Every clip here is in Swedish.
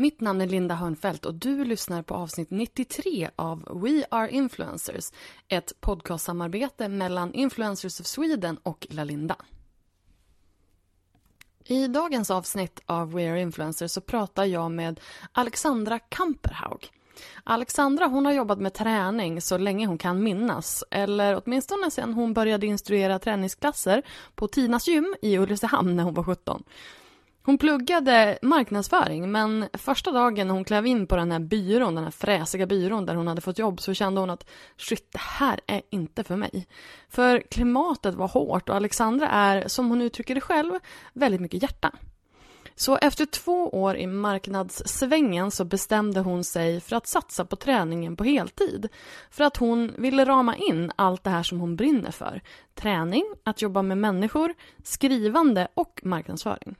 Mitt namn är Linda Hörnfeldt och du lyssnar på avsnitt 93 av We Are Influencers, ett podcastsamarbete mellan Influencers of Sweden och Lalinda. I dagens avsnitt av We Are Influencers så pratar jag med Alexandra Kamperhaug. Alexandra hon har jobbat med träning så länge hon kan minnas, eller åtminstone sedan hon började instruera träningsklasser på Tinas gym i Ulricehamn när hon var 17. Hon pluggade marknadsföring men första dagen när hon klev in på den här byrån, den här fräsiga byrån där hon hade fått jobb så kände hon att shit, det här är inte för mig. För klimatet var hårt och Alexandra är, som hon uttrycker det själv, väldigt mycket hjärta. Så efter två år i marknadssvängen så bestämde hon sig för att satsa på träningen på heltid. För att hon ville rama in allt det här som hon brinner för. Träning, att jobba med människor, skrivande och marknadsföring.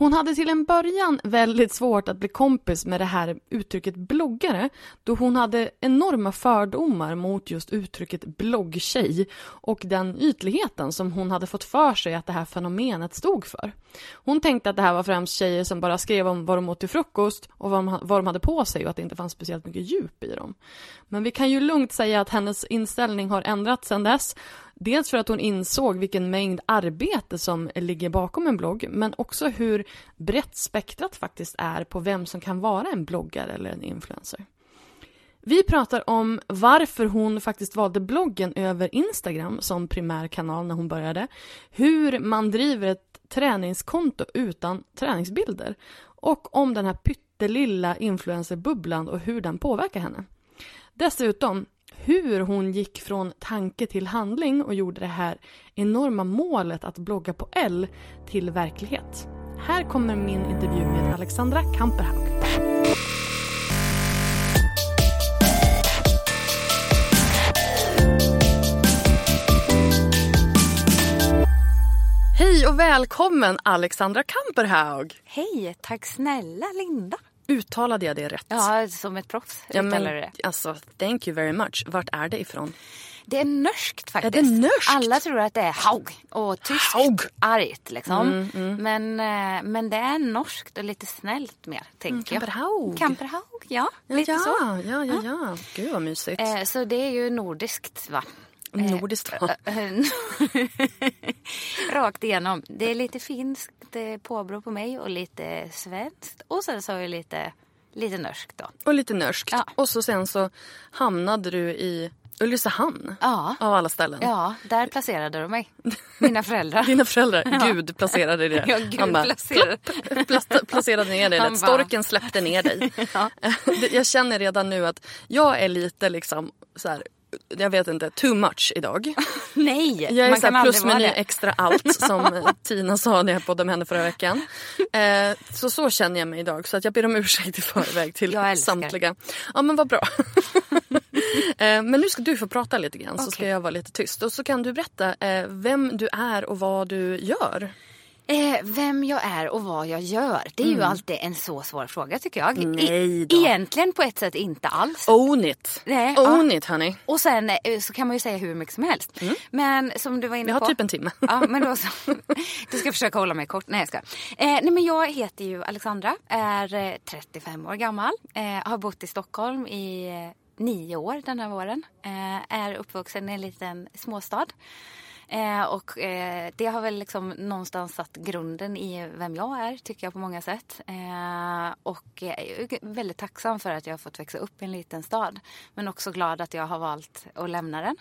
Hon hade till en början väldigt svårt att bli kompis med det här uttrycket bloggare då hon hade enorma fördomar mot just uttrycket bloggtjej och den ytligheten som hon hade fått för sig att det här fenomenet stod för. Hon tänkte att det här var främst tjejer som bara skrev om vad de åt till frukost och vad de, vad de hade på sig och att det inte fanns speciellt mycket djup i dem. Men vi kan ju lugnt säga att hennes inställning har ändrats sedan dess Dels för att hon insåg vilken mängd arbete som ligger bakom en blogg, men också hur brett spektrat faktiskt är på vem som kan vara en bloggare eller en influencer. Vi pratar om varför hon faktiskt valde bloggen över Instagram som primär kanal när hon började, hur man driver ett träningskonto utan träningsbilder och om den här pyttelilla influencerbubblan och hur den påverkar henne. Dessutom hur hon gick från tanke till handling och gjorde det här enorma målet att blogga på L till verklighet. Här kommer min intervju med Alexandra Kamperhaug. Hej och välkommen Alexandra Kamperhaug! Hej, tack snälla Linda! Uttalade jag det rätt? Ja, som ett proffs ja, men, det. Alltså, thank you very much. Vart är det ifrån? Det är norskt faktiskt. Är det norskt? Alla tror att det är haug och tyskt haug. argt liksom. Mm, mm. Men, eh, men det är norskt och lite snällt mer, tänker mm, jag. Kamperhaug. ja. Lite ja, så. Ja, ja, ja. Gud vad mysigt. Eh, så det är ju nordiskt va? Nordiskt va? Rakt igenom. Det är lite finskt påbrå på mig och lite svenskt. Och sen så är det lite Lite norskt då. Och lite norskt. Ja. Och så sen så hamnade du i Ulricehamn. Ja. Av alla ställen. Ja, där placerade de mig. Mina föräldrar. Dina föräldrar. Ja. Gud placerade dig. Ja, Gud bara, placerade. Plopp, placerade ner dig. Storken släppte ner dig. Ja. Jag känner redan nu att jag är lite liksom så här jag vet inte, too much idag. Nej, Jag är man kan plus meny extra allt som Tina sa när jag poddade med henne förra veckan. Eh, så så känner jag mig idag så att jag ber om ursäkt i förväg till samtliga. Ja men vad bra. eh, men nu ska du få prata lite grann så okay. ska jag vara lite tyst. Och så kan du berätta eh, vem du är och vad du gör. Eh, vem jag är och vad jag gör. Det är ju alltid en så svår fråga tycker jag. Mm. Nej E- då. Egentligen på ett sätt inte alls. Own it! Nej, Own ja. it honey. Och sen eh, så kan man ju säga hur mycket som helst. Men som du var inne Vi har på. typ en timme. Ja, men då så. Du ska försöka hålla mig kort. Nej, jag ska. Eh, nej, men jag heter ju Alexandra, är eh, 35 år gammal. Eh, har bott i Stockholm i eh, nio år den här våren. Eh, är uppvuxen i en liten småstad. Eh, och eh, det har väl liksom någonstans satt grunden i vem jag är, tycker jag på många sätt. Eh, och jag är väldigt tacksam för att jag har fått växa upp i en liten stad. Men också glad att jag har valt att lämna den.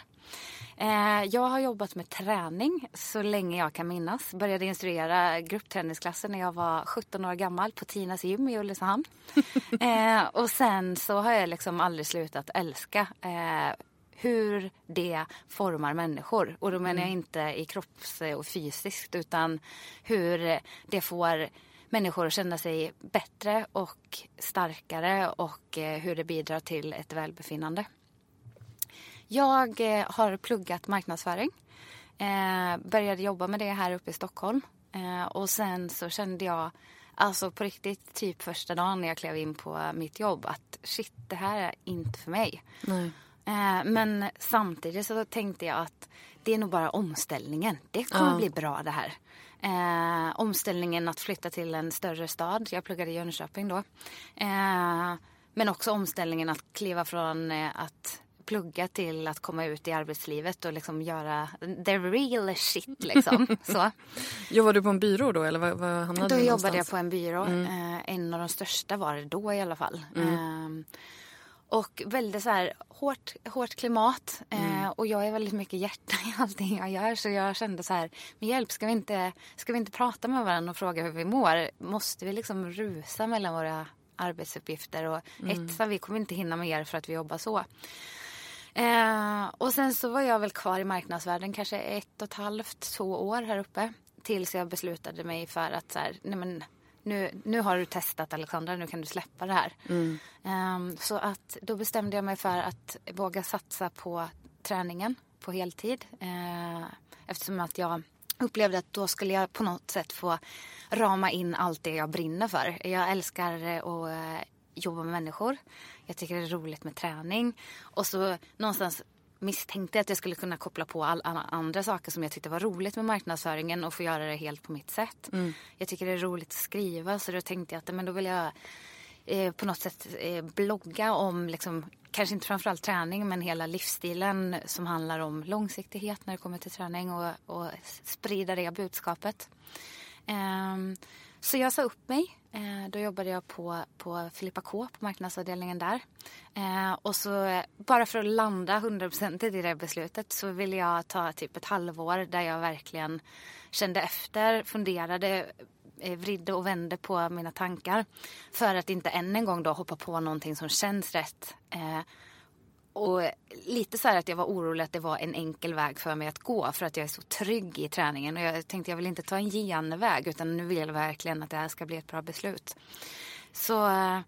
Eh, jag har jobbat med träning så länge jag kan minnas. Började instruera gruppträningsklasser när jag var 17 år gammal på Tinas gym i Ulricehamn. eh, och sen så har jag liksom aldrig slutat älska eh, hur det formar människor. Och då menar jag inte i kropps och fysiskt utan hur det får människor att känna sig bättre och starkare och eh, hur det bidrar till ett välbefinnande. Jag eh, har pluggat marknadsföring. Eh, började jobba med det här uppe i Stockholm. Eh, och sen så kände jag, alltså på riktigt, typ första dagen när jag klev in på mitt jobb att shit, det här är inte för mig. Nej. Eh, men samtidigt så tänkte jag att det är nog bara omställningen. Det kommer Ja. bli bra det här. Eh, omställningen att flytta till en större stad. Jag pluggade i Jönköping då. Eh, men också omställningen att kliva från eh, att plugga till att komma ut i arbetslivet och liksom göra the real shit liksom. Så. Jobbade du på en byrå då eller vad, vad hamnade Då du jobbade jag på en byrå. Eh, en av de största var det då i alla fall. Eh, och väldigt så här hårt, hårt klimat. Eh, och jag är väldigt mycket hjärta i allting jag gör. Så jag kände så här, men hjälp, ska vi inte, ska vi inte prata med varandra och fråga hur vi mår? Måste vi liksom rusa mellan våra arbetsuppgifter och hetsa? Vi kommer inte hinna mer för att vi jobbar så. Eh, och sen så var jag väl kvar i marknadsvärlden kanske ett och ett halvt, två år här uppe. Tills jag beslutade mig för att så här, nej men nu, nu har du testat Alexandra, nu kan du släppa det här. Eh, så att då bestämde jag mig för att våga satsa på träningen på heltid. Eh, eftersom att jag upplevde att då skulle jag på något sätt få rama in allt det jag brinner för. Jag älskar att eh, jobba med människor. Jag tycker det är roligt med träning. Och så någonstans misstänkte att jag skulle kunna koppla på all, alla andra saker som jag tyckte var roligt med marknadsföringen och få göra det helt på mitt sätt. Jag tycker det är roligt att skriva så då tänkte jag att men då vill jag eh, på något sätt eh, blogga om, liksom, kanske inte framförallt träning, men hela livsstilen som handlar om långsiktighet när det kommer till träning och, och sprida det budskapet. Ehm, så jag sa upp mig. Eh, då jobbade jag på, på Filippa K på marknadsavdelningen där. Eh, och så eh, bara för att landa 100% i det beslutet så ville jag ta typ ett halvår där jag verkligen kände efter, funderade, eh, vridde och vände på mina tankar. För att inte än en gång då hoppa på någonting som känns rätt. Eh, och lite så här att jag var orolig att det var en enkel väg för mig att gå för att jag är så trygg i träningen. Och jag tänkte jag vill inte ta en genväg utan nu vill jag verkligen att det här ska bli ett bra beslut. Så eh,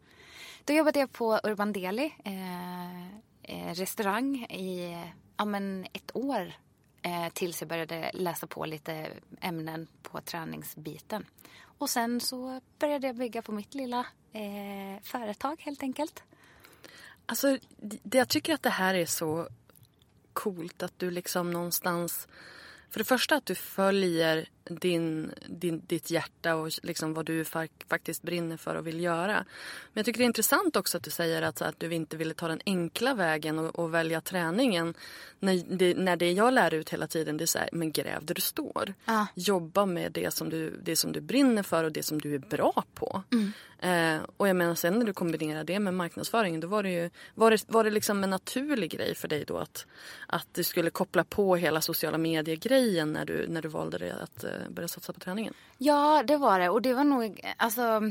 då jobbade jag på Urban Deli, eh, eh, restaurang i ja, men ett år. Eh, tills jag började läsa på lite ämnen på träningsbiten. Och sen så började jag bygga på mitt lilla eh, företag helt enkelt. Alltså, jag tycker att det här är så coolt att du liksom någonstans... För det första att du följer din, din, ditt hjärta och liksom vad du fa- faktiskt brinner för och vill göra. Men jag tycker det är intressant också att du säger att, att du inte ville ta den enkla vägen och, och välja träningen. När det, när det jag lär ut hela tiden det är så här, men gräv där du står. Ja. Jobba med det som, du, det som du brinner för och det som du är bra på. Eh, och jag menar sen när du kombinerar det med marknadsföringen då var det ju var det, var det liksom en naturlig grej för dig då att, att du skulle koppla på hela sociala medier-grejen när du, när du valde det att börja satsa på träningen? Ja, det var det. Och det var nog, alltså,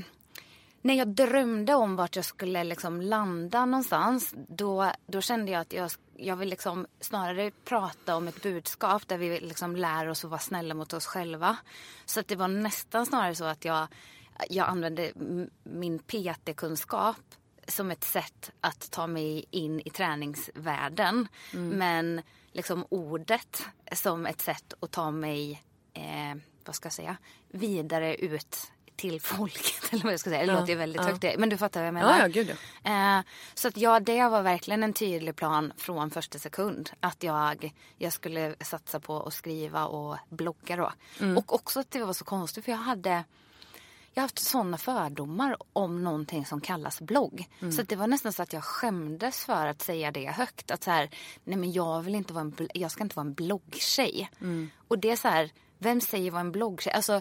när jag drömde om vart jag skulle liksom landa någonstans, då, då kände jag att jag, jag vill liksom snarare prata om ett budskap där vi liksom lär oss att vara snälla mot oss själva. Så att det var nästan snarare så att jag, jag använde min PT-kunskap som ett sätt att ta mig in i träningsvärlden. Men liksom ordet som ett sätt att ta mig eh, vad ska jag säga, vidare ut till folket. Eller vad jag ska säga. Det Ja, låter ju väldigt ja. högt. Men du fattar vad jag menar. Ja, ja, gud ja. Eh, så att ja, det var verkligen en tydlig plan från första sekund. Att jag, jag skulle satsa på att skriva och blogga då. Och också att det var så konstigt för jag hade jag har haft sådana fördomar om någonting som kallas blogg. Så att det var nästan så att jag skämdes för att säga det högt. Att så här, nej men jag vill inte vara en, jag ska inte vara en bloggtjej. Och det är så här, vem säger vad en bloggtjej? Alltså,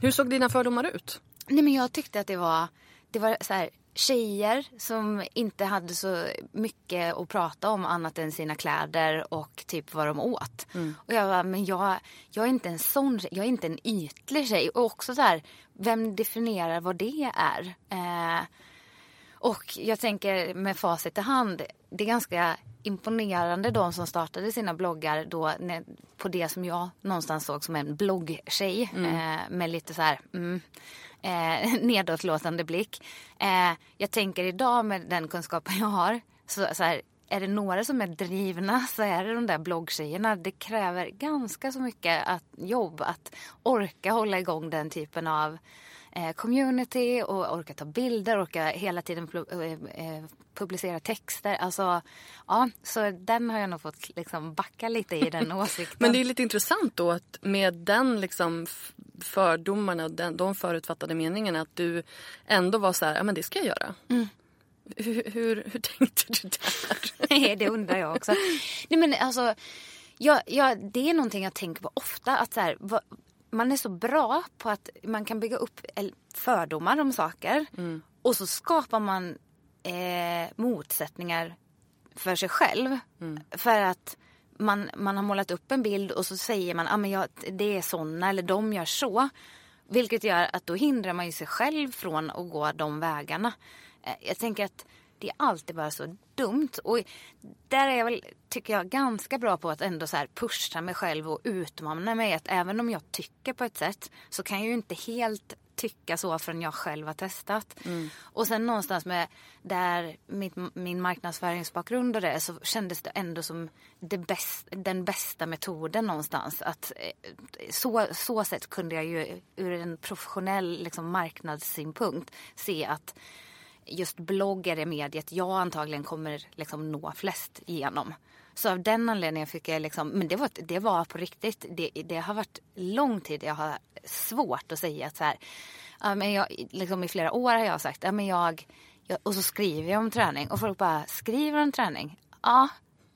Hur såg dina fördomar ut? Nej men jag tyckte att det var, det var så här, tjejer som inte hade så mycket att prata om annat än sina kläder och typ vad de åt. Och jag bara, men jag, jag är inte en sån jag är inte en ytlig tjej. Och också så här, vem definierar vad det är? Eh, och jag tänker med facit i hand, det är ganska imponerande de som startade sina bloggar då på det som jag någonstans såg som en bloggtjej eh, med lite så här mm, eh, nedåtlåtande blick. Eh, jag tänker idag med den kunskapen jag har så, så här, är det några som är drivna så är det de där bloggtjejerna. Det kräver ganska så mycket att, jobb att orka hålla igång den typen av community och orka ta bilder, orka hela tiden eh, eh, publicera texter. Alltså, ja, så den har jag nog fått liksom backa lite i den åsikten. Men det är lite intressant då att med den liksom fördomarna och den, de förutfattade meningarna att du ändå var så här, ja men det ska jag göra. Hur, hur, hur tänkte du där? Nej, det undrar jag också. Nej, men alltså, ja, ja, det är någonting jag tänker på ofta. Att så här, vad, man är så bra på att man kan bygga upp fördomar om saker. Och så skapar man eh, motsättningar för sig själv. För att man, man har målat upp en bild och så säger man att ah, men jag, det är såna eller de gör så. Vilket gör att då hindrar man ju sig själv från att gå de vägarna. Eh, Jag tänker att det är alltid bara så dumt. Och där är jag väl, tycker jag, ganska bra på att ändå så pusha mig själv och utmana mig. Att även om jag tycker på ett sätt så kan jag ju inte helt tycka så förrän jag själv har testat. Och sen någonstans med där mitt, min marknadsföringsbakgrund och det så kändes det ändå som det bäst, den bästa metoden någonstans. Att, eh, så, så sätt kunde jag ju ur en professionell liksom, marknadssynpunkt se att just blogg är det mediet jag antagligen kommer liksom nå flest genom. Så av den anledningen fick jag liksom, men det var, det var på riktigt. Det, det har varit lång tid jag har svårt att säga att så här, ja, men jag, liksom i flera år har jag sagt, ja, men jag, jag, och så skriver jag om träning och folk bara, skriver om träning? Ja.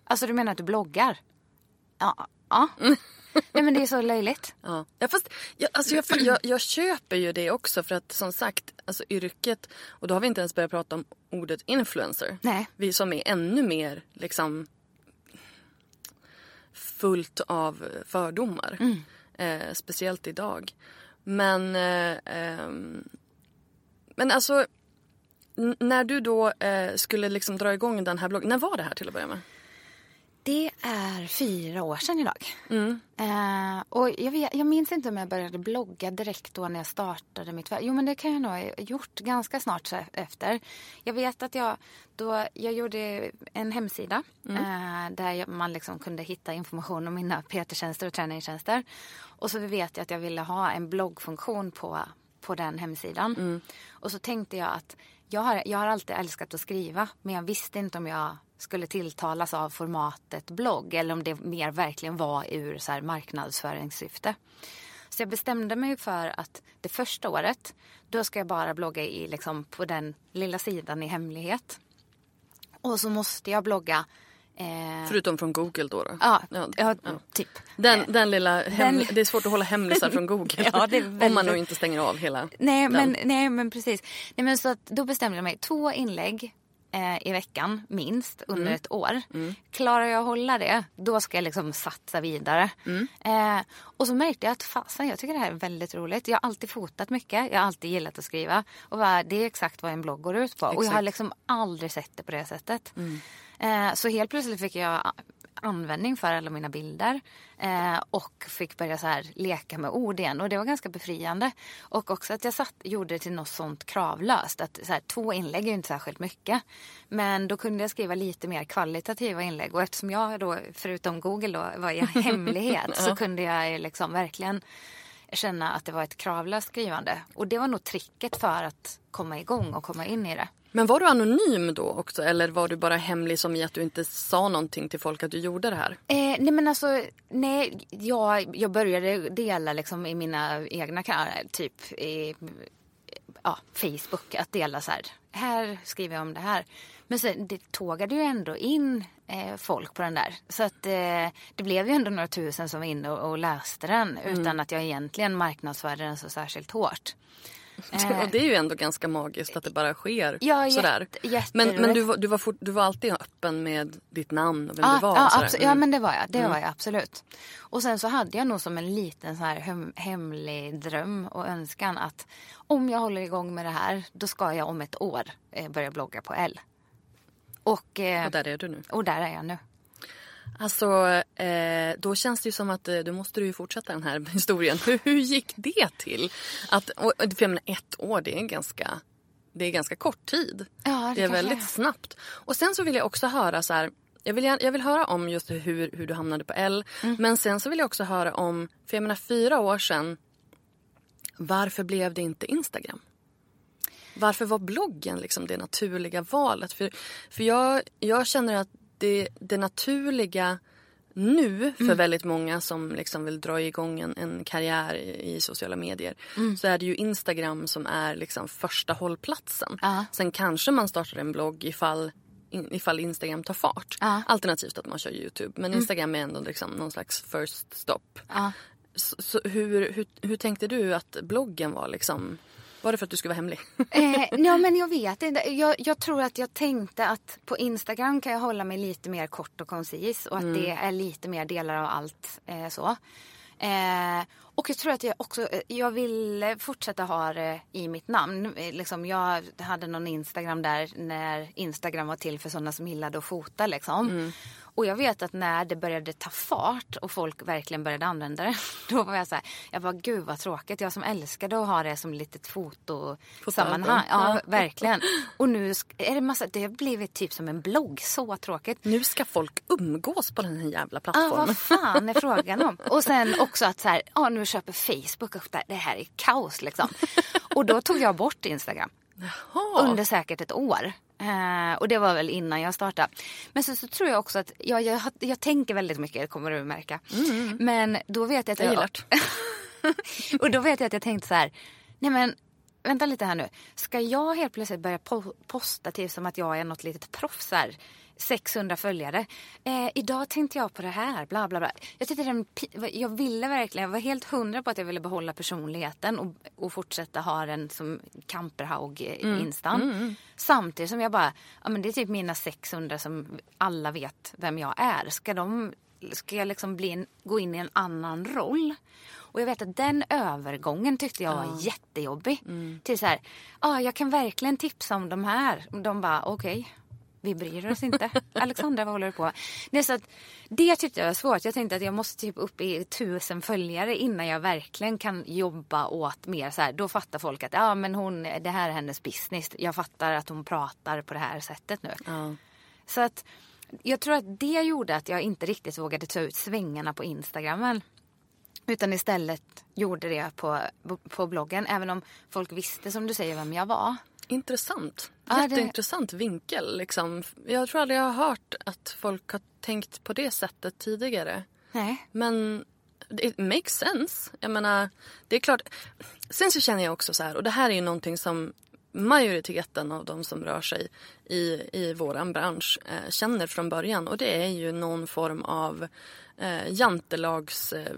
Alltså du menar att du bloggar? Ja. ja. Nej men det är så löjligt. Ja, ja fast jag, alltså jag, jag, jag köper ju det också för att som sagt, alltså yrket, och då har vi inte ens börjat prata om ordet influencer. Nej. Vi som är ännu mer liksom fullt av fördomar. Eh, speciellt idag. Men, eh, ehm, men alltså när du då eh, skulle liksom dra igång den här bloggen, när var det här till att börja med? Det är fyra år sedan idag. Eh, och jag, vet, jag minns inte om jag började blogga direkt då när jag startade mitt Jo men det kan jag nog ha gjort ganska snart efter. Jag vet att jag, då, jag gjorde en hemsida eh, där man liksom kunde hitta information om mina PT-tjänster och träningstjänster. Och så vet jag att jag ville ha en bloggfunktion på, på den hemsidan. Och så tänkte jag att jag har, jag har alltid älskat att skriva men jag visste inte om jag skulle tilltalas av formatet blogg eller om det mer verkligen var ur så här marknadsföringssyfte. Så jag bestämde mig för att det första året då ska jag bara blogga i, liksom, på den lilla sidan i hemlighet. Och så måste jag blogga Förutom från Google då? då. Ja, Ja, ja, typ. Den, Eh, den lilla hem, den- Det är svårt att hålla hemlisar från Google. Ja, är Om man väldigt- nog inte stänger av hela Nej den. men, nej, men precis. Nej, men så att då bestämde jag mig. Två inlägg eh, i veckan minst under Mm. ett år. Klarar jag att hålla det, då ska jag liksom satsa vidare. Mm. Eh, och så märkte jag att fasen, jag tycker det här är väldigt roligt. Jag har alltid fotat mycket. Jag har alltid gillat att skriva. Och bara, det är exakt vad en blogg går ut på. Och jag har Exakt. liksom aldrig sett det på det sättet. Eh, så helt plötsligt fick jag användning för alla mina bilder. Eh, och fick börja så här leka med ord igen. Och det var ganska befriande. Och också att jag satt, gjorde det till något sånt kravlöst. Att så här, två inlägg är ju inte särskilt mycket. Men då kunde jag skriva lite mer kvalitativa inlägg. Och eftersom jag då, förutom Google då, var i hemlighet så kunde jag liksom verkligen känna att det var ett kravlöst skrivande. Och det var nog tricket för att komma igång och komma in i det. Men var du anonym då också eller var du bara hemlig som i att du inte sa någonting till folk att du gjorde det här? Eh, nej men alltså, nej, jag, jag började dela liksom i mina egna kanaler, typ i ja, Facebook, att dela så här, här skriver jag om det här. Men sen, det tågade ju ändå in eh, folk på den där. Så att eh, det blev ju ändå några tusen som var inne och, och läste den mm. utan att jag egentligen marknadsförde den så särskilt hårt. Eh. Och det är ju ändå ganska magiskt att det bara sker ja, sådär. Jätte, men men du, var, du, var fort, du var alltid öppen med ditt namn och vem ja, du var? Ja, mm. ja men det var jag. Det mm. var jag absolut. Och sen så hade jag nog som en liten så här hem, hemlig dröm och önskan att om jag håller igång med det här då ska jag om ett år eh, börja blogga på L. Och, eh, och där är du nu? Och där är jag nu. Alltså, eh, då känns det ju som att eh, då måste du ju fortsätta den här historien. Hur, gick det till? Att, och, för jag menar, ett år, det är ganska, det är ganska kort tid. Ja, det, det är väldigt är. snabbt. Och sen så vill jag också höra så här, jag vill, jag vill höra om just hur, hur du hamnade på L. Mm. Men sen så vill jag också höra om, för jag menar fyra år sedan, varför blev det inte Instagram? Varför var bloggen liksom det naturliga valet? För, för jag, jag känner att det, det naturliga nu för mm. väldigt många som liksom vill dra igång en, en karriär i, i sociala medier mm. så är det ju Instagram som är liksom första hållplatsen. Uh. Sen kanske man startar en blogg ifall, ifall Instagram tar fart. Uh. Alternativt att man kör Youtube. Men mm. Instagram är ändå liksom någon slags first stop. Uh. Så, så hur, hur, hur tänkte du att bloggen var liksom var det för att du skulle vara hemlig? eh, ja, men jag vet inte. Jag, jag, tror att jag tänkte att på Instagram kan jag hålla mig lite mer kort och koncis och att mm. det är lite mer delar av allt eh, så. Eh, och jag tror att jag också, eh, jag vill fortsätta ha det i mitt namn. Eh, liksom, jag hade någon Instagram där när Instagram var till för sådana som gillade att fota liksom. Mm. Och jag vet att när det började ta fart och folk verkligen började använda det. Då var jag så här, jag bara gud vad tråkigt. Jag som älskade att ha det som litet fotosammanhang. Ja, verkligen. Och nu är det massa, det har blivit typ som en blogg. Så tråkigt. Nu ska folk umgås på den här jävla plattformen. Ja, vad fan är frågan om? Och sen också att så här, ja nu köper Facebook det. Det här är kaos liksom. Och då tog jag bort Instagram. Jaha. Under säkert ett år. Uh, och det var väl innan jag startade. Men så, så tror jag också att jag, jag, jag tänker väldigt mycket, det kommer du märka. Mm. Men då vet jag att jag... jag och då vet jag att jag tänkte så här, nej men vänta lite här nu. Ska jag helt plötsligt börja po posta till som att jag är något litet proffs här? 600 följare. Eh, idag tänkte jag på det här, bla bla bla. Jag, tyckte den, jag ville verkligen, jag var helt hundra på att jag ville behålla personligheten och, och fortsätta ha den som Kamperhaug-instan. Mm. Mm. Samtidigt som jag bara, ja men det är typ mina 600 som alla vet vem jag är. Ska de, ska jag liksom bli en, gå in i en annan roll? Och jag vet att den övergången tyckte jag var ja. jättejobbig. Mm. Till så här, ja jag kan verkligen tipsa om de här. De bara okej. Okay vi bryr oss inte. Alexandra, vad håller du på Nej, så att Det tyckte jag var svårt. Jag tänkte att jag måste typ upp i tusen följare innan jag verkligen kan jobba åt mer så här. Då fattar folk att ja, men hon, det här är hennes business. Jag fattar att hon pratar på det här sättet nu. Ja. Så att jag tror att det gjorde att jag inte riktigt vågade ta ut svängarna på Instagram. Utan istället gjorde det på, på bloggen. Även om folk visste som du säger vem jag var. Intressant. Jätteintressant vinkel. Liksom. Jag tror aldrig jag har hört att folk har tänkt på det sättet tidigare. Nej. Men it makes sense. Jag menar, det är klart. Sen så känner jag också så här, och det här är ju någonting som majoriteten av de som rör sig i, i våran bransch eh, känner från början. Och det är ju någon form av eh, jantelags... Eh,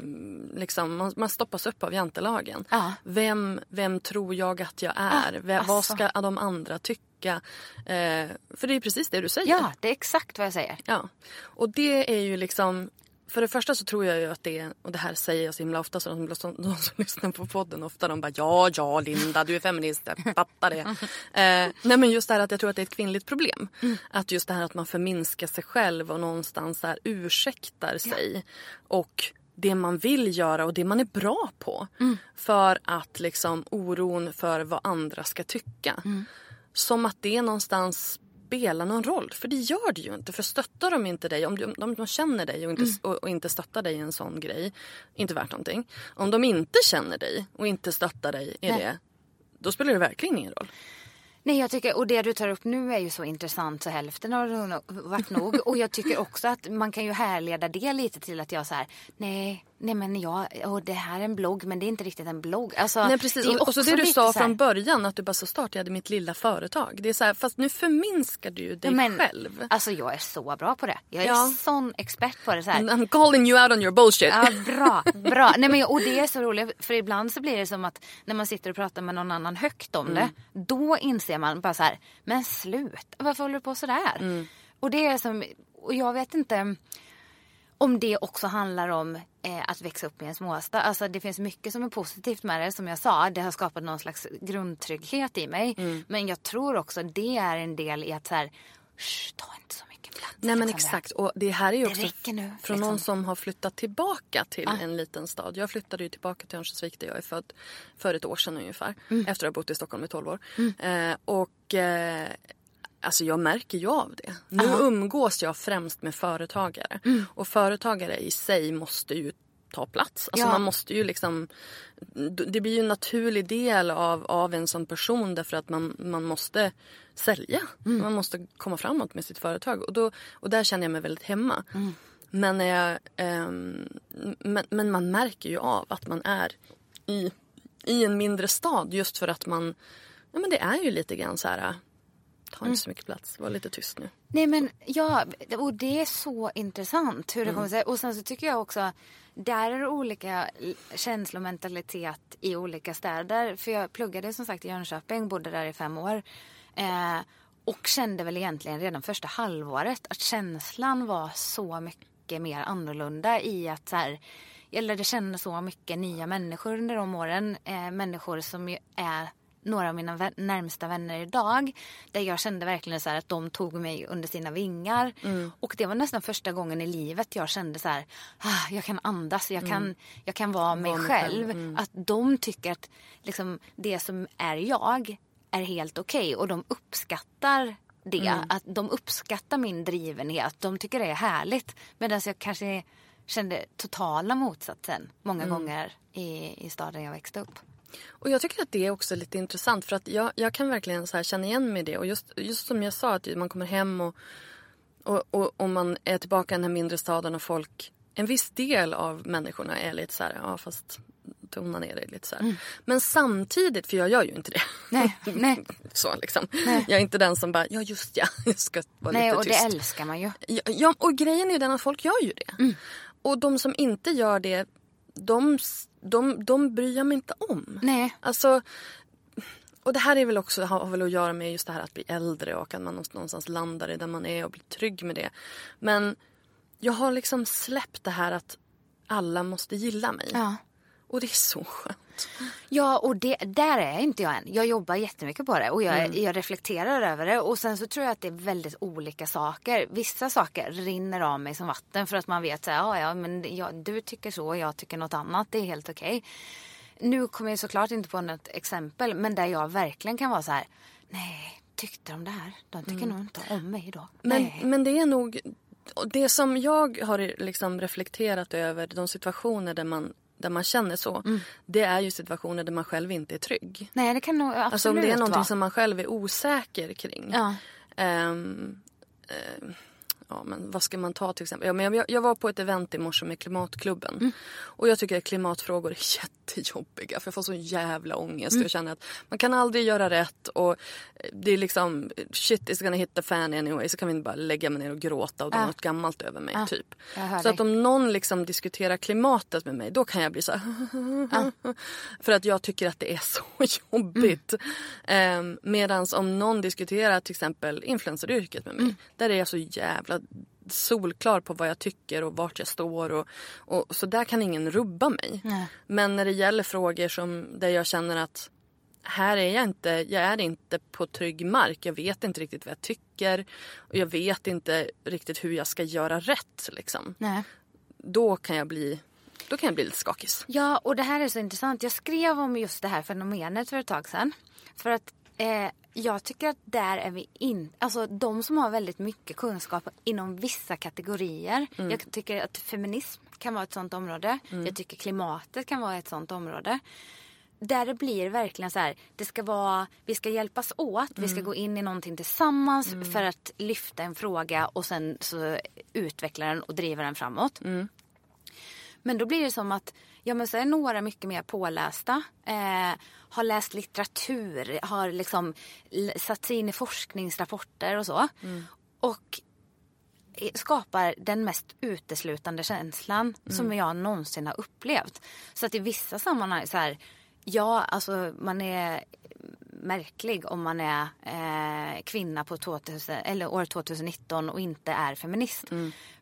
liksom, man, man stoppas upp av jantelagen. Ja. Vem, vem tror jag att jag är? Ja, alltså. Vad ska de andra tycka? Eh, för det är precis det du säger. Ja, det är exakt vad jag säger. Ja. Och det är ju liksom för det första så tror jag ju att det är, och det här säger jag så himla ofta så de, som, de som lyssnar på podden ofta de bara ja, ja Linda du är feminist, jag fattar det. eh, nej men just det här att jag tror att det är ett kvinnligt problem. Mm. Att just det här att man förminskar sig själv och någonstans där ursäktar sig. Ja. Och det man vill göra och det man är bra på. Mm. För att liksom oron för vad andra ska tycka. Mm. Som att det någonstans spelar någon roll. För det gör det ju inte. För stöttar de inte dig, om de, om de känner dig och inte, mm. och, och, inte stöttar dig i en sån grej, inte värt någonting. Om de inte känner dig och inte stöttar dig i Nej. det, då spelar det verkligen ingen roll. Nej, jag tycker, och det du tar upp nu är ju så intressant så hälften har varit nog. Och jag tycker också att man kan ju härleda det lite till att jag så här, nej, nej men jag, och det här är en blogg men det är inte riktigt en blogg. Alltså, nej precis, och, och så det du sa från början att du bara så startade mitt lilla företag. Det är så här, fast nu förminskar du dig men, själv. Alltså jag är så bra på det. Jag är ja. sån expert på det. Så här. I'm calling you out on your bullshit. Ja, bra, bra. nej, men, och det är så roligt för ibland så blir det som att när man sitter och pratar med någon annan högt om mm. det. Då inser man bara så här, men slut, varför håller du på sådär? Mm. Och det är som, och jag vet inte om det också handlar om eh, att växa upp i en småstad. Alltså det finns mycket som är positivt med det. Som jag sa, det har skapat någon slags grundtrygghet i mig. Mm. Men jag tror också det är en del i att så här, ta inte så mycket plats. Nej men liksom exakt. Och det här är ju också nu, från liksom. någon som har flyttat tillbaka till ah. en liten stad. Jag flyttade ju tillbaka till Örnsköldsvik där jag är född för ett år sedan ungefär. Mm. Efter att ha bott i Stockholm i 12 år. Mm. Eh, och eh, Alltså jag märker ju av det. Nu Aha. umgås jag främst med företagare. Mm. Och företagare i sig måste ju ta plats. Alltså ja. man måste ju liksom... Det blir ju en naturlig del av, av en sån person därför att man, man måste sälja. Mm. Man måste komma framåt med sitt företag. Och, då, och där känner jag mig väldigt hemma. Mm. Men, jag, eh, men, men man märker ju av att man är i, i en mindre stad just för att man... Ja men det är ju lite grann så här Ta inte så mycket plats. Var lite tyst nu. Nej men ja, och det är så intressant hur det mm. kommer sig. Och sen så tycker jag också, där är det olika känslomentalitet i olika städer. För jag pluggade som sagt i Jönköping, bodde där i fem år. Eh, och kände väl egentligen redan första halvåret att känslan var så mycket mer annorlunda i att så här, jag lärde känna så mycket nya människor under de åren. Eh, människor som ju är några av mina vän, närmsta vänner idag. Där jag kände verkligen så att de tog mig under sina vingar. Mm. Och det var nästan första gången i livet jag kände så här, ah, jag kan andas, jag kan, mm. jag kan vara mig var själv. Mm. Att de tycker att liksom, det som är jag är helt okej okay, och de uppskattar det. Mm. Att de uppskattar min drivenhet, de tycker det är härligt. Medan jag kanske kände totala motsatsen många mm. gånger i, i staden jag växte upp. Och jag tycker att det är också lite intressant för att jag, jag kan verkligen så känna igen mig i det. Och just, just som jag sa, att man kommer hem och, och, och, och man är tillbaka i den här mindre staden och folk, en viss del av människorna är lite så här, ja fast tona ner det lite så mm. Men samtidigt, för jag gör ju inte det. Nej, nej. så liksom. Nej. Jag är inte den som bara, ja just ja, jag ska vara nej, lite tyst. Nej, och det älskar man ju. Ja, ja, och grejen är ju den att folk gör ju det. Mm. Och de som inte gör det, de de, de bryr jag mig inte om. Nej. Alltså, och det här är väl också, har väl att göra med just det här att bli äldre och att man någonstans landar i där man är och blir trygg med det. Men jag har liksom släppt det här att alla måste gilla mig. Ja. Och det är så skönt. Ja, och det, där är inte jag än. Jag jobbar jättemycket på det och jag, mm. jag reflekterar över det. Och sen så tror jag att det är väldigt olika saker. Vissa saker rinner av mig som vatten för att man vet att ja, ja, men jag, du tycker så och jag tycker något annat. Det är helt okej. Okay. Nu kommer jag såklart inte på något exempel, men där jag verkligen kan vara så här. Nej, tyckte de det här? De tycker mm. nog inte om mig då. Men, men det är nog det som jag har liksom reflekterat över, de situationer där man där man känner så, mm. det är ju situationer där man själv inte är trygg. Nej, det kan nog absolut Alltså om det är någonting vara. som man själv är osäker kring. Ja. Um, uh, ja, men vad ska man ta till exempel? Ja, men jag, jag var på ett event i morse med Klimatklubben. Mm. Och jag tycker att klimatfrågor är jättejobbiga. För jag får så jävla ångest. Mm. Jag känner att man kan aldrig göra rätt. Och det är liksom shit is gonna hit the fan anyway. Så kan vi inte bara lägga mig ner och gråta och det är äh. något gammalt över mig. Äh. typ. Så att om någon liksom diskuterar klimatet med mig då kan jag bli så här, äh. För att jag tycker att det är så jobbigt. Mm. Um, Medan om någon diskuterar till exempel influenceryrket med mig. Mm. Där är jag så jävla solklar på vad jag tycker och vart jag står. Och, och, så där kan ingen rubba mig. Nej. Men när det gäller frågor som där jag känner att här är jag inte, jag är inte på trygg mark. Jag vet inte riktigt vad jag tycker. Och jag vet inte riktigt hur jag ska göra rätt. Liksom. Nej. Då kan jag bli då kan jag bli lite skakis. Ja, och det här är så intressant. Jag skrev om just det här fenomenet för ett tag sedan. För att eh, jag tycker att där är vi inte... Alltså de som har väldigt mycket kunskap inom vissa kategorier. Mm. Jag tycker att feminism kan vara ett sånt område. Mm. Jag tycker klimatet kan vara ett sånt område. Där det blir verkligen så här, det ska vara, vi ska hjälpas åt, vi Mm. ska gå in i någonting tillsammans för att lyfta en fråga och sen så utveckla den och driva den framåt. Mm. Men då blir det som att ja, men så är några mycket mer pålästa. Eh, har läst litteratur, har liksom satt sig in i forskningsrapporter och så. Och eh, skapar den mest uteslutande känslan som jag någonsin har upplevt. Så att i vissa sammanhang så här, ja alltså man är märklig om man är eh, kvinna på 2000, eller år 2019 och inte är feminist.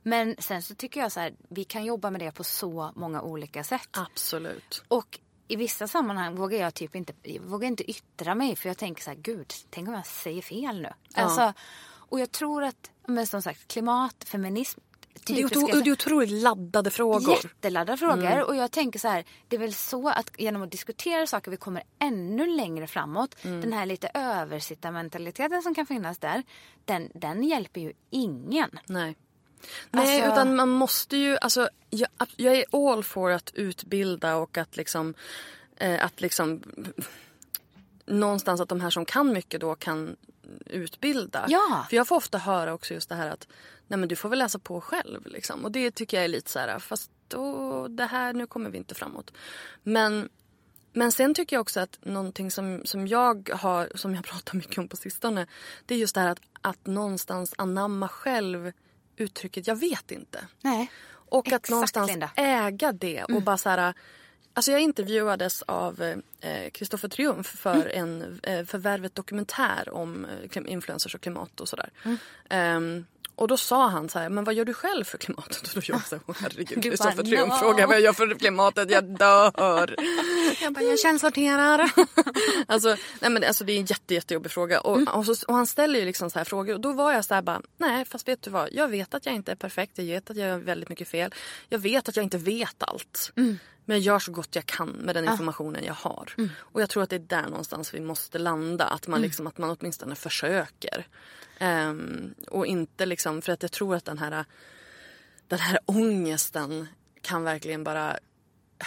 Men sen så tycker jag så här, vi kan jobba med det på så många olika sätt. Absolut. Och i vissa sammanhang vågar jag typ inte, vågar inte yttra mig för jag tänker så här, gud, tänk om jag säger fel nu. Alltså, och jag tror att, men som sagt, klimat, feminism, Det är, typiska- det är otroligt laddade frågor. Jätteladdade frågor. Och jag tänker så här, det är väl så att genom att diskutera saker vi kommer ännu längre framåt. Den här lite översittarmentaliteten som kan finnas där, den, den hjälper ju ingen. Nej. Nej, Alltså- utan man måste ju... Alltså, jag, jag är all for att utbilda och att liksom... Eh, att liksom någonstans att de här som kan mycket då kan utbilda. Ja. För jag får ofta höra också just det här att nej men du får väl läsa på själv. Liksom. Och det tycker jag är lite så här, fast då, det här, nu kommer vi inte framåt. Men, men sen tycker jag också att någonting som, som jag har, som jag pratar mycket om på sistone, det är just det här att, att någonstans anamma själv uttrycket jag vet inte. Nej. Och att Exakt, någonstans Linda. äga det och bara så här... Alltså jag intervjuades av Kristoffer Triumf för en eh, för Värvet dokumentär om eh, influencers och klimat och sådär. Ehm, och då sa han så här, men vad gör du själv för klimatet? Och då jag så här, "Åh, herregud, Kristoffer Triumf "No." frågar vad jag gör för klimatet, jag dör. jag bara, jag källsorterar. alltså, nej men alltså det är en jätte, jättejobbig fråga. Och, och, så, och han ställer ju liksom så här frågor och då var jag så här bara, nej fast vet du vad, jag vet att jag inte är perfekt, jag vet att jag gör väldigt mycket fel. Jag vet att jag inte vet allt. Men jag gör så gott jag kan med den informationen jag har. Och jag tror att det är där någonstans vi måste landa. Att man, liksom, att man åtminstone försöker. Ehm, och inte liksom, för att jag tror att den här, den här ångesten kan verkligen bara äh,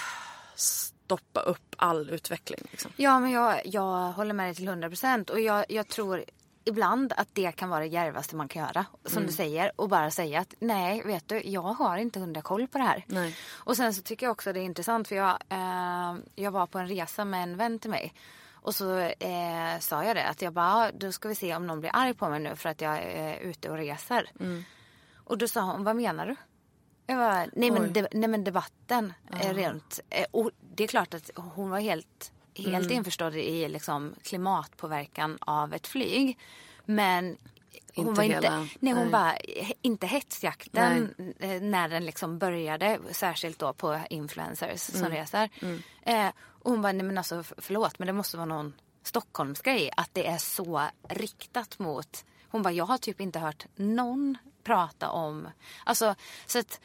stoppa upp all utveckling. Liksom. Ja, men jag, jag håller med dig till 100 procent. Och jag, jag tror ibland att det kan vara det djärvaste man kan göra. Som Mm. du säger. Och bara säga att nej, vet du, jag har inte hundra koll på det här. Nej. Och sen så tycker jag också det är intressant för jag, eh, jag var på en resa med en vän till mig. Och så eh, sa jag det att jag bara, "Ja, då ska vi se om någon blir arg på mig nu för att jag är ute och reser. Mm. Och då sa hon, vad menar du? Jag bara, nej men, de, nej men debatten är rent, eh, och det är klart att hon var helt, helt Mm. införstådd i liksom klimatpåverkan av ett flyg. Men hon Inte var inte, hela- nej hon nej. bara, inte hetsjakten eh, när den liksom började, särskilt då på influencers som Mm. reser. Eh, och hon bara, nej men alltså förlåt men det måste vara någon Stockholmsgrej att det är så riktat mot, hon bara, jag har typ inte hört någon prata om, alltså så att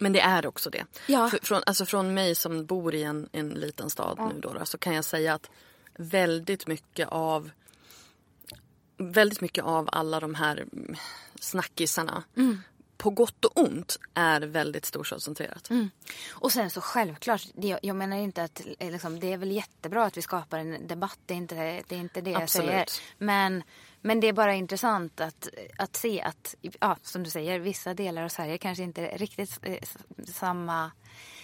Men det är också det. Ja. För, från, alltså från mig som bor i en, en liten stad nu då, då, så kan jag säga att väldigt mycket av väldigt mycket av alla de här mm, snackisarna på gott och ont är väldigt storstadscentrerat. Och sen så självklart, det, jag menar inte att eh, liksom, det är väl jättebra att vi skapar en debatt. Det är inte det, är inte det jag Absolut. säger. Men, men det är bara intressant att, att se att, ja, som du säger, vissa delar av Sverige kanske inte är riktigt eh, samma,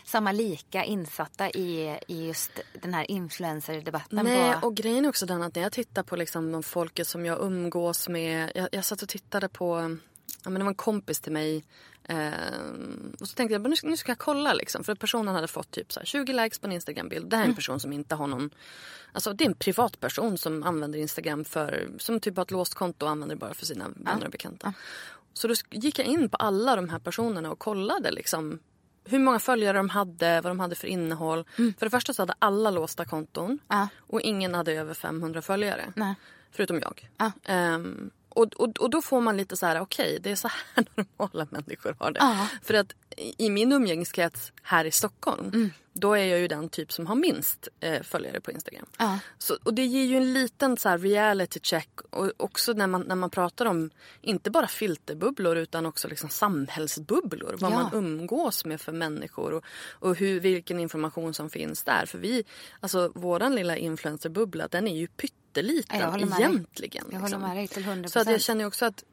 samma lika insatta i, i just den här influencerdebatten. Nej, på, och grejen är också den att när jag tittar på liksom de folket som jag umgås med. Jag, jag satt och tittade på, ja, men det var en kompis till mig. Eh, och så tänkte jag, nu ska, nu ska jag kolla liksom. För personen hade fått typ så här 20 likes på en Instagram-bild. Det här är en person som inte har någon, alltså det är en privatperson som använder Instagram för, som typ har ett låst konto och använder det bara för sina vänner och bekanta. Så då gick jag in på alla de här personerna och kollade liksom hur många följare de hade, vad de hade för innehåll. För det första så hade alla låsta konton Ja. och ingen hade över 500 följare. Nej. Förutom jag. Ja. Ehm, och, och, och då får man lite så här, okej det är så här normala människor har det. Ja. För att i min umgängeskrets här i Stockholm, Mm. då är jag ju den typ som har minst eh, följare på Instagram. Ja. Så, och det ger ju en liten så reality check och också när man, när man pratar om inte bara filterbubblor utan också liksom samhällsbubblor. Vad Ja. man umgås med för människor och, och hur, vilken information som finns där. För vi, alltså våran lilla influencerbubbla den är ju pytteliten Ja, jag håller med dig. egentligen. Jag liksom. håller med dig till 100 Så att jag känner också att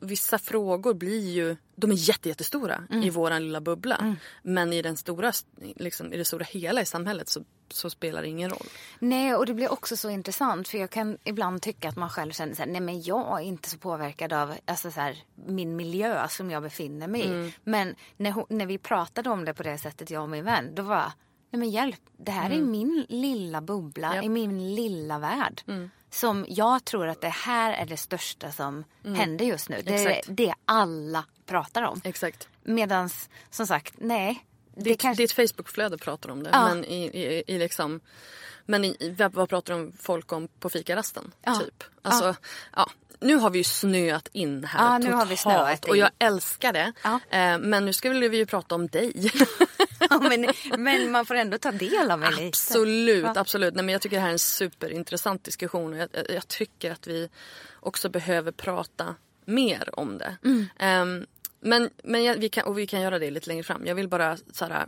vissa frågor blir ju, de är jätte, jättestora Mm. i våran lilla bubbla. Men i, den stora, liksom, i det stora hela i samhället så, så spelar det ingen roll. Nej, och det blir också så intressant för jag kan ibland tycka att man själv känner så här, nej men jag är inte så påverkad av alltså så här, min miljö som jag befinner mig i. Men när, när vi pratade om det på det sättet, jag och min vän, då var nej men hjälp, det här är min lilla bubbla, Japp. i min lilla värld. Som jag tror att det här är det största som händer just nu. Det är det alla pratar om. Exakt. Medans, som sagt, nej. Det Ditt, kanske... ditt Facebookflöde pratar om det. Ja. Men, i, i, i liksom, men i, vad pratar de folk om på fikarasten? Ja. Typ. Alltså, ja. Nu har vi ju snöat in här Ja, nu har vi totalt, snöat Och jag älskar det. Ja. Eh, men nu skulle vi ju prata om dig. Ja, men, men man får ändå ta del av mig lite. Absolut. Nej, men jag tycker det här är en superintressant diskussion och jag, jag, tycker att vi också behöver prata mer om det. Mm. Ehm, men men jag, vi, kan, och vi kan göra det lite längre fram. Jag vill bara så här,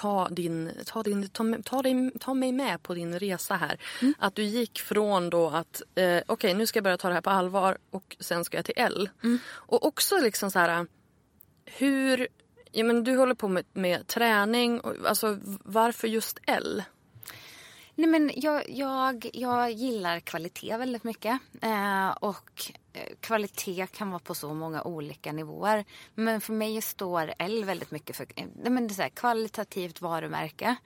ta, din, ta, din, ta, ta, dig, ta mig med på din resa här. Mm. Att du gick från då att eh, okej nu ska jag börja ta det här på allvar och sen ska jag till L. Mm. Och också liksom så här hur Ja, men du håller på med, med träning. Och, alltså, varför just L? Nej, men jag, jag, jag gillar kvalitet väldigt mycket. Eh, och kvalitet kan vara på så många olika nivåer. Men för mig står L väldigt mycket för eh, men det är här, kvalitativt varumärke.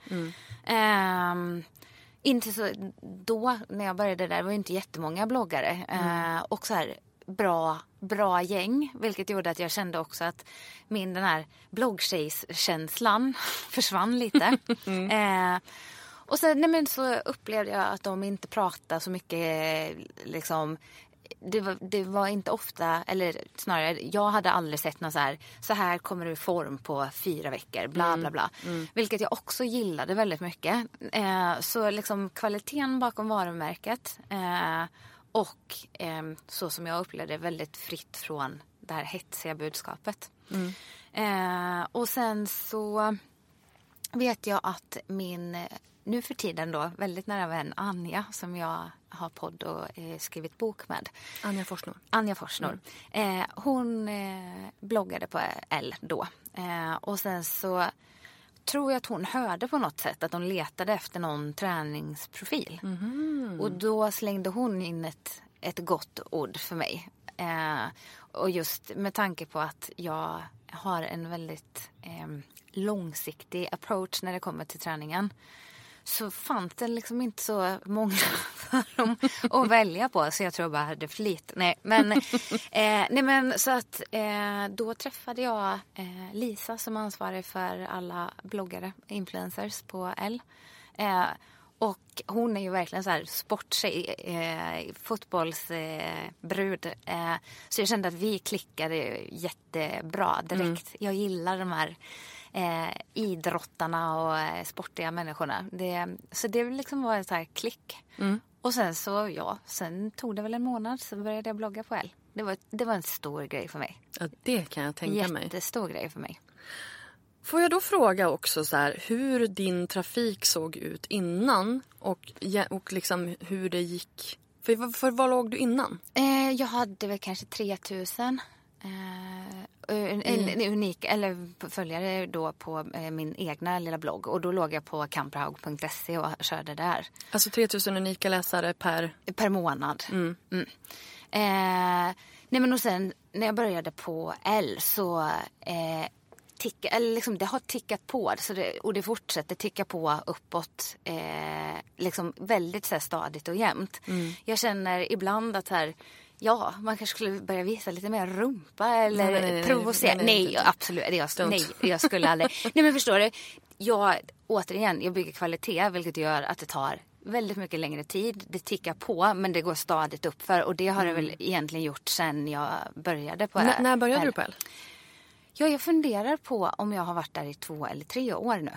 Ehm, inte så, då när jag började där var det inte jättemånga bloggare. Eh, och så här, bra, bra gäng. Vilket gjorde att jag kände också att min den här bloggtjejskänslan försvann lite. Eh, och sen nej men så upplevde jag att de inte pratade så mycket liksom det var, det var inte ofta, eller snarare jag hade aldrig sett någon så här, så här kommer du i form på fyra veckor, bla bla bla. Vilket jag också gillade väldigt mycket. Eh, så liksom kvaliteten bakom varumärket eh, och eh, så som jag upplevde väldigt fritt från det här hetsiga budskapet. Eh, och sen så vet jag att min, nu för tiden då, väldigt nära vän Anja som jag har podd och eh, skrivit bok med. Anja Forsnor. Anja Forsnor. Eh, hon eh, bloggade på L då. Eh, och sen så tror jag att hon hörde på något sätt att hon letade efter någon träningsprofil. Och då slängde hon in ett, ett gott ord för mig. Eh, och just med tanke på att jag har en väldigt eh, långsiktig approach när det kommer till träningen så fanns det liksom inte så många för dem att välja på. Så jag tror jag bara hade flit. Nej men, eh, nej, men så att eh, då träffade jag eh, Lisa som ansvarig för alla bloggare, influencers på L. Eh, och hon är ju verkligen så här sporttjej, eh, fotbollsbrud. Eh, så jag kände att vi klickade jättebra direkt. Jag gillar de här eh, idrottarna och eh, sportiga människorna. Det, så det liksom var en så här klick. Och sen så, ja, sen tog det väl en månad så började jag blogga på L. Det var, det var en stor grej för mig. Ja, det kan jag tänka mig. Jättestor grej för mig. Får jag då fråga också så här, hur din trafik såg ut innan och, och liksom hur det gick? För, för, vad låg du innan? Eh, jag hade väl kanske 3000 eh, en, en, en unik, eller följare då på eh, min egna lilla blogg. Och då låg jag på kamperhaug.se och körde där. Alltså 3000 unika läsare per... Per månad. Mm. Eh, nej men och sen när jag började på L så eh, ticka, eller liksom, det har tickat på så det, och det fortsätter ticka på uppåt eh, liksom väldigt så här, stadigt och jämnt. Jag känner ibland att här, Ja, man kanske skulle börja visa lite mer rumpa eller Nej, nej, nej, provocera. nej, Nej, nej, nej. absolut. Jag, Don't. nej, jag skulle aldrig. nej, men förstår du? Jag, återigen, jag bygger kvalitet vilket gör att det tar väldigt mycket längre tid. Det tickar på men det går stadigt uppför och det har det väl egentligen gjort sen jag började på N- Mm. när började L. du på L? Ja, jag funderar på om jag har varit där i två eller tre år nu.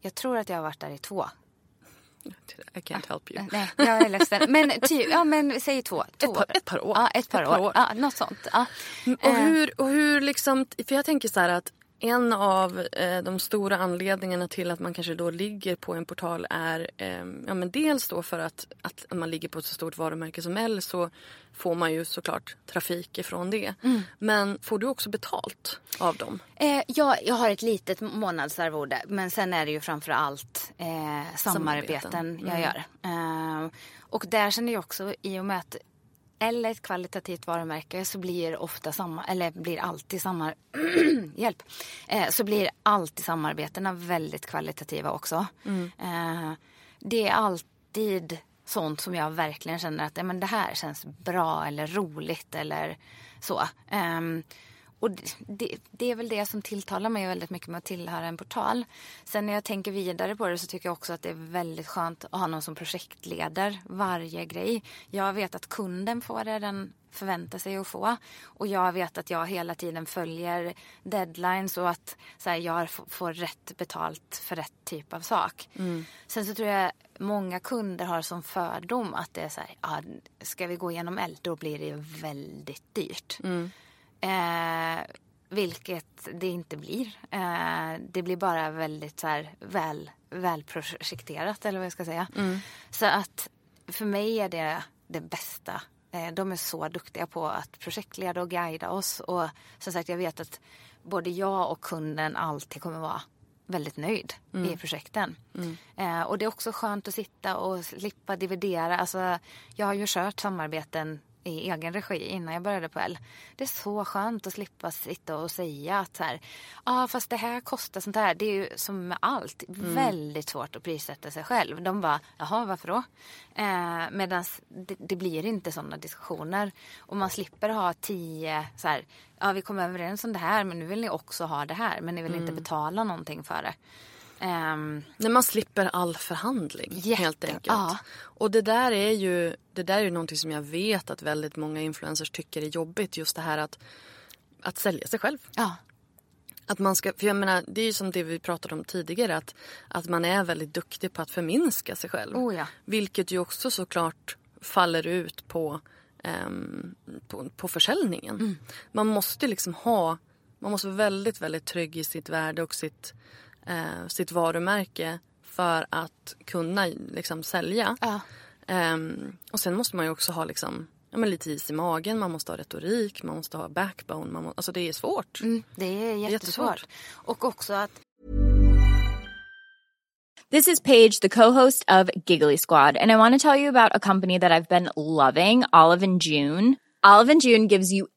Jag tror att jag har varit där i två. I can't help you. Nej, jag är ledsen. Men, typ, ja, men säg två. två. par- ett par år. Ja, ett par, Ett par år. år. Ja, något sånt. Ja. Och Eh, hur, och hur liksom, för jag tänker så här att en av eh, de stora anledningarna till att man kanske då ligger på en portal är eh, ja, men dels då för att, att man ligger på ett så stort varumärke som L så får man ju såklart trafik ifrån det. Mm. Men får du också betalt av dem? Eh, ja, jag har ett litet månadsarvode men sen är det ju framför allt eh, samarbeten Samarbeten. jag gör. Eh, och där känner jag också i och med att eller ett kvalitativt varumärke så blir ofta samma, eller blir alltid samma, hjälp, eh, så blir alltid samarbetena väldigt kvalitativa också. Eh, det är alltid sånt som jag verkligen känner att men det här känns bra eller roligt eller så. Ehm, och det, det, är väl det som tilltalar mig väldigt mycket med att tillhöra en portal. Sen när jag tänker vidare på det så tycker jag också att det är väldigt skönt att ha någon som projektleder varje grej. Jag vet att kunden får det den förväntar sig att få. Och jag vet att jag hela tiden följer deadlines och att så här, jag får rätt betalt för rätt typ av sak. Sen så tror jag många kunder har som fördom att det är så här, ja, ska vi gå igenom eld då blir det väldigt dyrt. Eh, vilket det inte blir. Eh, det blir bara väldigt så här, väl, välprojekterat eller vad jag ska säga. Så att för mig är det det bästa. Eh, de är så duktiga på att projektleda och guida oss. Och som sagt, jag vet att både jag och kunden alltid kommer vara väldigt nöjd i projekten. Eh, och det är också skönt att sitta och slippa dividera. Alltså, jag har ju kört samarbeten i egen regi innan jag började på L. Det är så skönt att slippa sitta och säga att så här, ah, fast det här kostar sånt här. Det är ju som med allt väldigt svårt att prissätta sig själv. De bara, jaha varför då? Eh, Medan det, det blir inte sådana diskussioner. Och man slipper ha tio så här, ja vi kommer överens om det här men nu vill ni också ha det här men ni vill inte betala någonting för det. Ehm, När man slipper all förhandling Jätte- helt enkelt. ja. Och det där är ju det där är någonting som jag vet att väldigt många influencers tycker är jobbigt. Just det här att, att sälja sig själv. ja, Att man ska, för jag menar, det är ju som det vi pratade om tidigare. Att, att man är väldigt duktig på att förminska sig själv. Oh ja. Vilket ju också såklart faller ut på, ehm, på, på försäljningen. Mm. Man måste liksom ha, man måste vara väldigt, väldigt trygg i sitt värde och sitt, eh, sitt varumärke för att kunna liksom sälja. ja. Ehm, och sen måste man ju också ha liksom, ja, men lite is i magen, man måste ha retorik, man måste ha backbone. Man må, alltså det är svårt. Mm, det är jättesvårt. jättesvårt. Och också att This is Paige, the co-host of Giggly Squad, and I want to tell you about a company that I've been loving, Olive and June. Olive and June gives you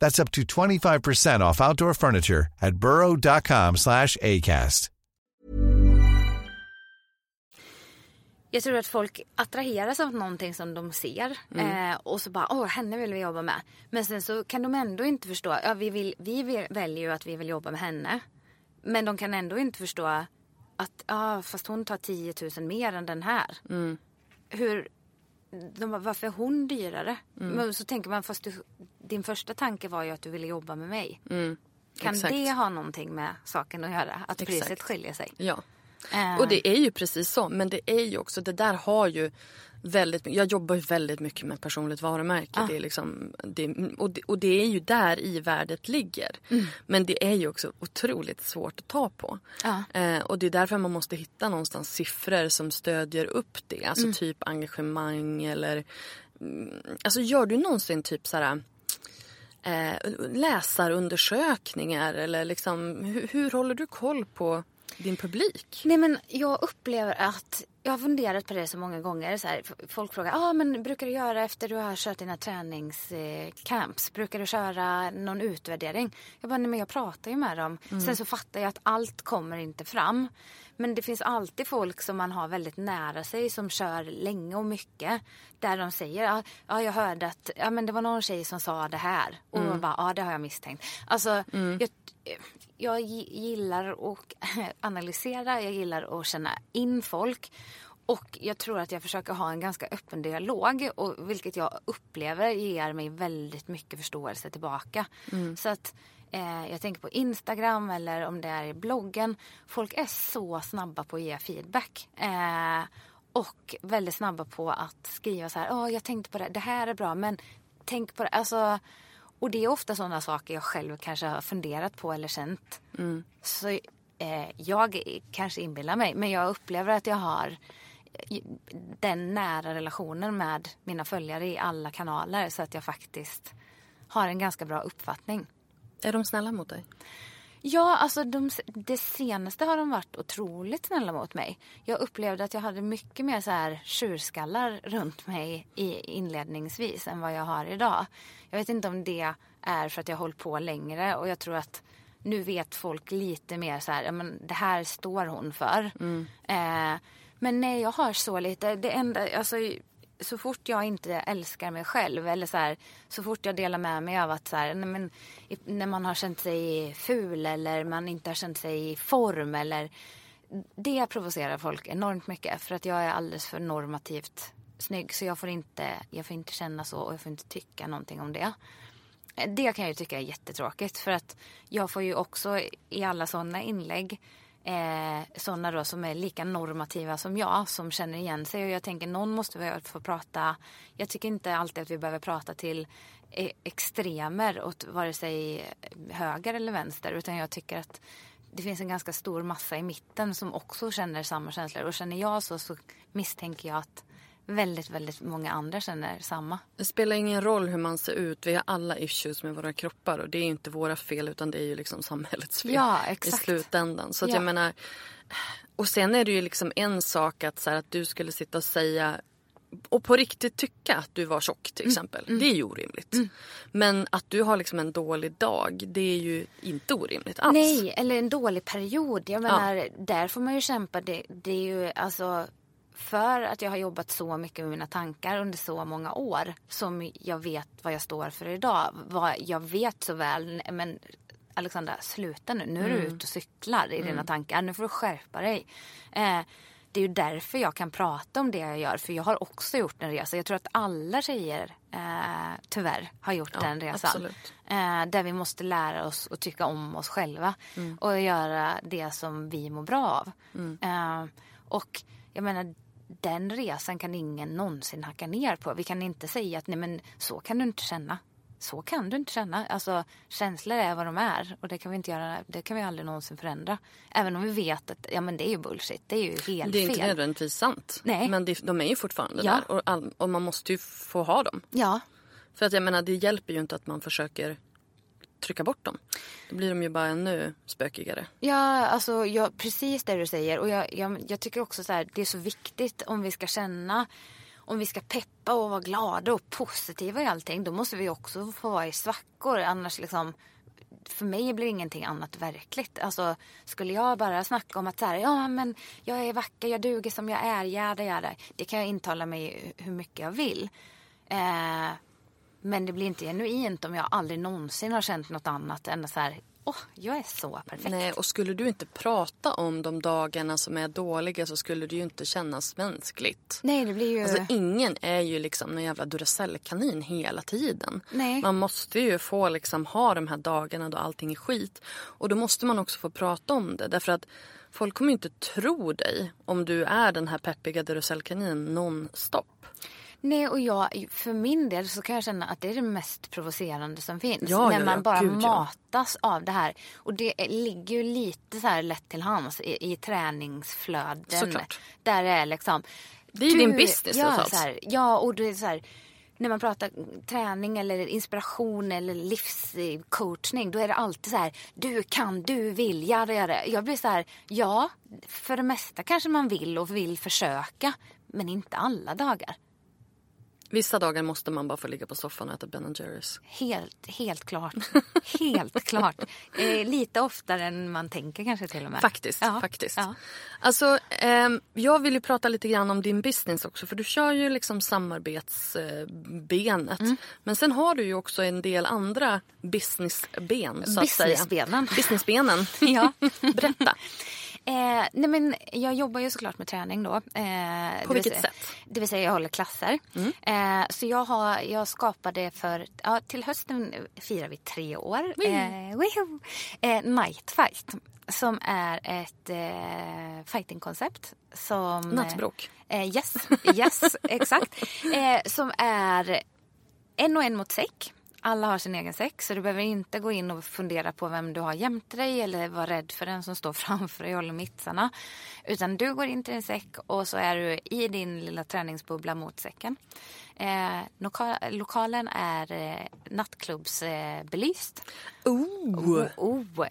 That's up to 25% off outdoor furniture at burrow.com slash ACAST. Jag tror att folk attraheras av någonting som de ser Mm. eh, och så bara åh henne vill vi jobba med. Men sen så kan de ändå inte förstå, ja vi, vill, vi vill- väljer ju att vi vill jobba med henne. Men de kan ändå inte förstå att ja fast hon tar 10 000 mer än den här. Mm. Hur, de bara, varför är hon dyrare? Mm. Men så tänker man fast du, din första tanke var ju att du ville jobba med mig. Kan Mm. Exakt. det ha någonting med saken att göra? Att Exakt. priset skiljer sig? Ja. Eh. Och det är ju precis så. Men det är ju också, det där har ju väldigt jag jobbar ju väldigt mycket med personligt varumärke. Det är liksom, det, och, det, och det är ju där i värdet ligger. Men det är ju också otroligt svårt att ta på. Ja. Eh, och det är därför man måste hitta någonstans siffror som stödjer upp det. Alltså typ engagemang eller... Mm, alltså gör du någonsin typ så här eh, läsarundersökningar eller liksom hur, hur håller du koll på din publik? Nej men jag upplever att jag har funderat på det så många gånger. Så här, folk frågar, ah, men brukar du göra efter du har kört dina träningscamps? Brukar du köra någon utvärdering? Jag bara, nej men jag pratar ju med dem. Sen så fattar jag att allt kommer inte fram. Men det finns alltid folk som man har väldigt nära sig som kör länge och mycket. Där de säger, ja ah, jag hörde att ja, men det var någon tjej som sa det här. Och man bara, ja ah, det har jag misstänkt. Alltså, jag, jag gi- gillar att analysera, jag gillar att känna in folk. Och jag tror att jag försöker ha en ganska öppen dialog och vilket jag upplever ger mig väldigt mycket förståelse tillbaka. Så att eh, jag tänker på Instagram eller om det är i bloggen. Folk är så snabba på att ge feedback. Eh, och väldigt snabba på att skriva så här, "Åh, jag tänkte på det, det här är bra men tänk på det. Alltså, och det är ofta sådana saker jag själv kanske har funderat på eller känt. Så eh, jag kanske inbillar mig, men jag upplever att jag har eh, den nära relationen med mina följare i alla kanaler så att jag faktiskt har en ganska bra uppfattning. Är de snälla mot dig? Ja, alltså de, det senaste har de varit otroligt snälla mot mig. Jag upplevde att jag hade mycket mer så här tjurskallar runt mig i, inledningsvis än vad jag har idag. Jag vet inte om det är för att jag har hållit på längre och jag tror att nu vet folk lite mer så här, men det här står hon för. Eh, men nej, jag har så lite, det enda, alltså så fort jag inte älskar mig själv eller så här, så fort jag delar med mig av att så här, men, när man har känt sig ful eller man inte har känt sig i form eller det provocerar folk enormt mycket för att jag är alldeles för normativt snygg så jag får inte, jag får inte känna så och jag får inte tycka någonting om det. Det kan jag ju tycka är jättetråkigt för att jag får ju också i alla sådana inlägg eh, sådana då som är lika normativa som jag som känner igen sig och jag tänker någon måste väl få prata. Jag tycker inte alltid att vi behöver prata till e, extremer åt vare sig höger eller vänster utan jag tycker att det finns en ganska stor massa i mitten som också känner samma känslor och känner jag så så misstänker jag att väldigt, väldigt många andra känner samma. Det spelar ingen roll hur man ser ut. Vi har alla issues med våra kroppar och det är ju inte våra fel utan det är ju liksom samhällets fel Ja, i slutändan. Så Ja. jag menar, och sen är det ju liksom en sak att, så här, att du skulle sitta och säga och på riktigt tycka att du var tjock till exempel. Det är ju orimligt. Men att du har liksom en dålig dag, det är ju inte orimligt alls. Nej, eller en dålig period. Jag menar, där får man ju kämpa. Det, det är ju alltså för att jag har jobbat så mycket med mina tankar under så många år som jag vet vad jag står för idag. Vad jag vet så väl, men Alexandra, sluta nu. Nu är du ute och cyklar i dina tankar. Nu får du skärpa dig. Eh, det är ju därför jag kan prata om det jag gör. För jag har också gjort en resa. Jag tror att alla tjejer eh, tyvärr har gjort Ja, den resan. Eh, där vi måste lära oss att tycka om oss själva. Och göra det som vi mår bra av. Eh, och jag menar, den resan kan ingen någonsin hacka ner på. Vi kan inte säga att nej men så kan du inte känna. Så kan du inte känna. Alltså känslor är vad de är och det kan vi inte göra, det kan vi aldrig någonsin förändra. Även om vi vet att ja men det är ju bullshit, det är ju helt Det är inte fel. nödvändigtvis sant. Nej. Men det, de är ju fortfarande Ja. där och, all, och man måste ju få ha dem. Ja, För att jag menar det hjälper ju inte att man försöker trycka bort dem. Då blir de ju bara ännu spökigare. Ja, alltså jag, precis det du säger. Och jag, jag, jag tycker också så här, det är så viktigt om vi ska känna om vi ska peppa och vara glada och positiva i allting, då måste vi också få vara i svackor. Annars liksom, för mig blir ingenting annat verkligt. Alltså, skulle jag bara snacka om att så här, ja men jag är vacker, jag duger som jag är, jäda jäda. Det kan jag intala mig hur mycket jag vill. Eh, men det blir inte genuint om jag aldrig någonsin har känt något annat än så här, oh, jag är så perfekt. Nej, och skulle du inte prata om de dagarna som är dåliga så skulle det ju inte kännas mänskligt. Nej, det blir ju... Alltså ingen är ju liksom en jävla Duracell-kanin hela tiden. Nej. Man måste ju få liksom ha de här dagarna då allting är skit. Och då måste man också få prata om det. Därför att folk kommer inte tro dig om du är den här peppiga Duracell-kaninen nonstop. Nej, och jag, för min del så kan jag känna att det är det mest provocerande som finns. Ja, när ja, man bara Gud, matas av det här. Och det ligger ju lite så här lätt till hands i, i träningsflöden. Såklart. Där det är liksom... Det är ju din business ja, så här, ja, och det är så här... När man pratar träning eller inspiration eller livscoachning då är det alltid så här du kan, du vill, jada, jada. Jag blir så här, ja, för det mesta kanske man vill och vill försöka men inte alla dagar. Vissa dagar måste man bara få ligga på soffan och äta Ben Jerrys. Helt, helt klart. Helt klart. Eh, lite oftare än man tänker kanske till och med. Faktiskt. Ja, faktiskt. ja. Alltså, ehm, jag vill ju prata lite grann om din business också. För du kör ju liksom samarbetsbenet. Mm. Men sen har du ju också en del andra businessben. Businessbenen. Businessbenen. Ja. Berätta. Eh, nej men jag jobbar ju såklart med träning då. Eh, vill vilket säga, sätt? Mm. Det vill säga jag håller klasser. Eh, så jag, har, jag skapade för, ja, till hösten firar vi tre år. Woohoo! eh, Night Fight. Som är ett eh, fightingkoncept. Som, Nattbråk. Eh, yes, yes exakt. Eh, som är en och en mot säck. Alla har sin egen säck så du behöver inte gå in och fundera på vem du har jämte dig eller vara rädd för den som står framför dig och håller mittsarna. Utan du går in till din säck och så är du i din lilla träningsbubbla mot säcken. Eh, loka lokalen är eh, nattklubbsbelyst. Eh, belyst. Oh. Oh.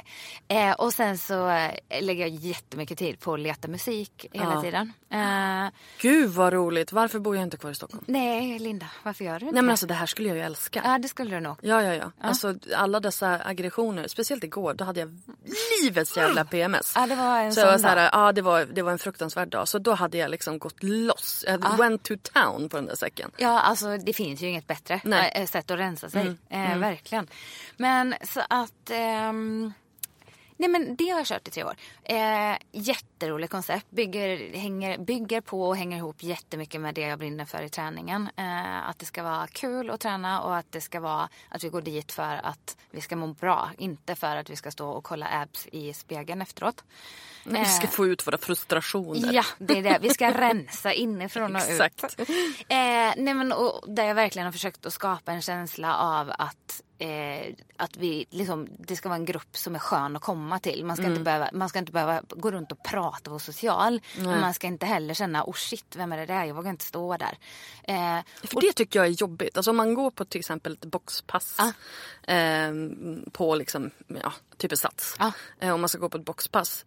Eh, och sen så eh, lägger jag jättemycket tid på att leta musik hela Ja. tiden. Eh, Gud vad roligt. Varför bor jag inte kvar i Stockholm? nej, Linda, varför gör du inte Nej men alltså det här skulle jag ju älska. Ja, det skulle du nog. Ja, ja, ja. Alltså alla dessa aggressioner. Speciellt igår. Då hade jag livets jävla PMS. Ja, det var en så jag var sån så här, dag. ja, det var, det var en fruktansvärd dag. Så då hade jag liksom gått loss. Jag went to town på den där säcken. Ja, alltså det finns ju inget bättre Nej. sätt att rensa sig. Eh, Verkligen. Men så att... ehm, Nej men det har jag kört i tre år. Eh, jätteroligt koncept. Bygger, hänger, bygger på och hänger ihop jättemycket med det jag brinner för i träningen. Eh, att det ska vara kul att träna och att det ska vara att vi går dit för att vi ska må bra. Inte för att vi ska stå och kolla abs i spegeln efteråt. Men vi ska Eh, få ut våra frustrationer. Ja, det är det. Vi ska rensa inifrån och Exakt. ut. Eh, nej men, och där jag verkligen har försökt att skapa en känsla av att, eh, att vi, liksom, det ska vara en grupp som är skön att komma till. Man ska, Mm. inte, behöva, man ska inte behöva gå runt och prata och vara social. Men man ska inte heller känna, oh shit, vem är det där? Jag vågar inte stå där. Eh, För det tycker jag är jobbigt. Alltså om man går på till exempel ett boxpass. Ah. Eh, på liksom, ja, typ ett sats. Ah. Om man ska gå på ett boxpass.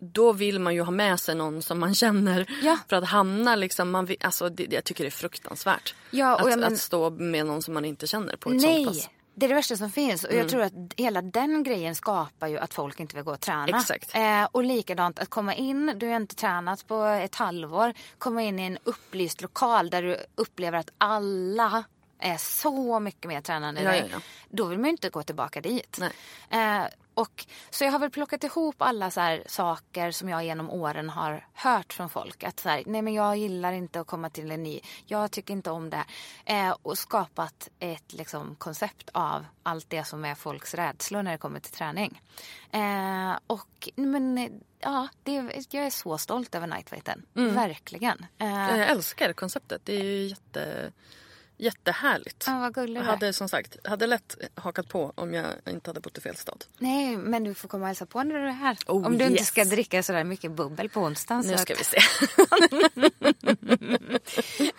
Då vill man ju ha med sig någon som man känner. Ja. För att hamna liksom, man vill, alltså det, jag tycker det är fruktansvärt. Ja, och att, men- att stå med någon som man inte känner på ett sånt Nej, pass. Det är det värsta som finns. Och Mm. jag tror att hela den grejen skapar ju att folk inte vill gå och träna. Exakt. Eh, och likadant att komma in, du har inte tränat på ett halvår, komma in i en upplyst lokal där du upplever att alla är så mycket mer tränande än Ja, dig. ja, ja. Då vill man ju inte gå tillbaka dit. Eh, och, så jag har väl plockat ihop alla så här saker som jag genom åren har hört från folk. Att så här, nej men jag gillar inte att komma till en ny, jag tycker inte om det. Eh, och skapat ett liksom, koncept av allt det som är folks rädslor när det kommer till träning. Eh, och men ja, det, jag är så stolt över Nightfighten. Verkligen. Eh, Jag älskar konceptet. Det är ju jätte, jättehärligt. ja, vad gullig Jag hade som sagt hade lätt hakat på om jag inte hade bott i fel stad. Nej, men du får komma och hälsa på när du är här. Oh, Om du inte yes. ska dricka sådär mycket bubbel på onsdagen. Nu så ska att- vi se.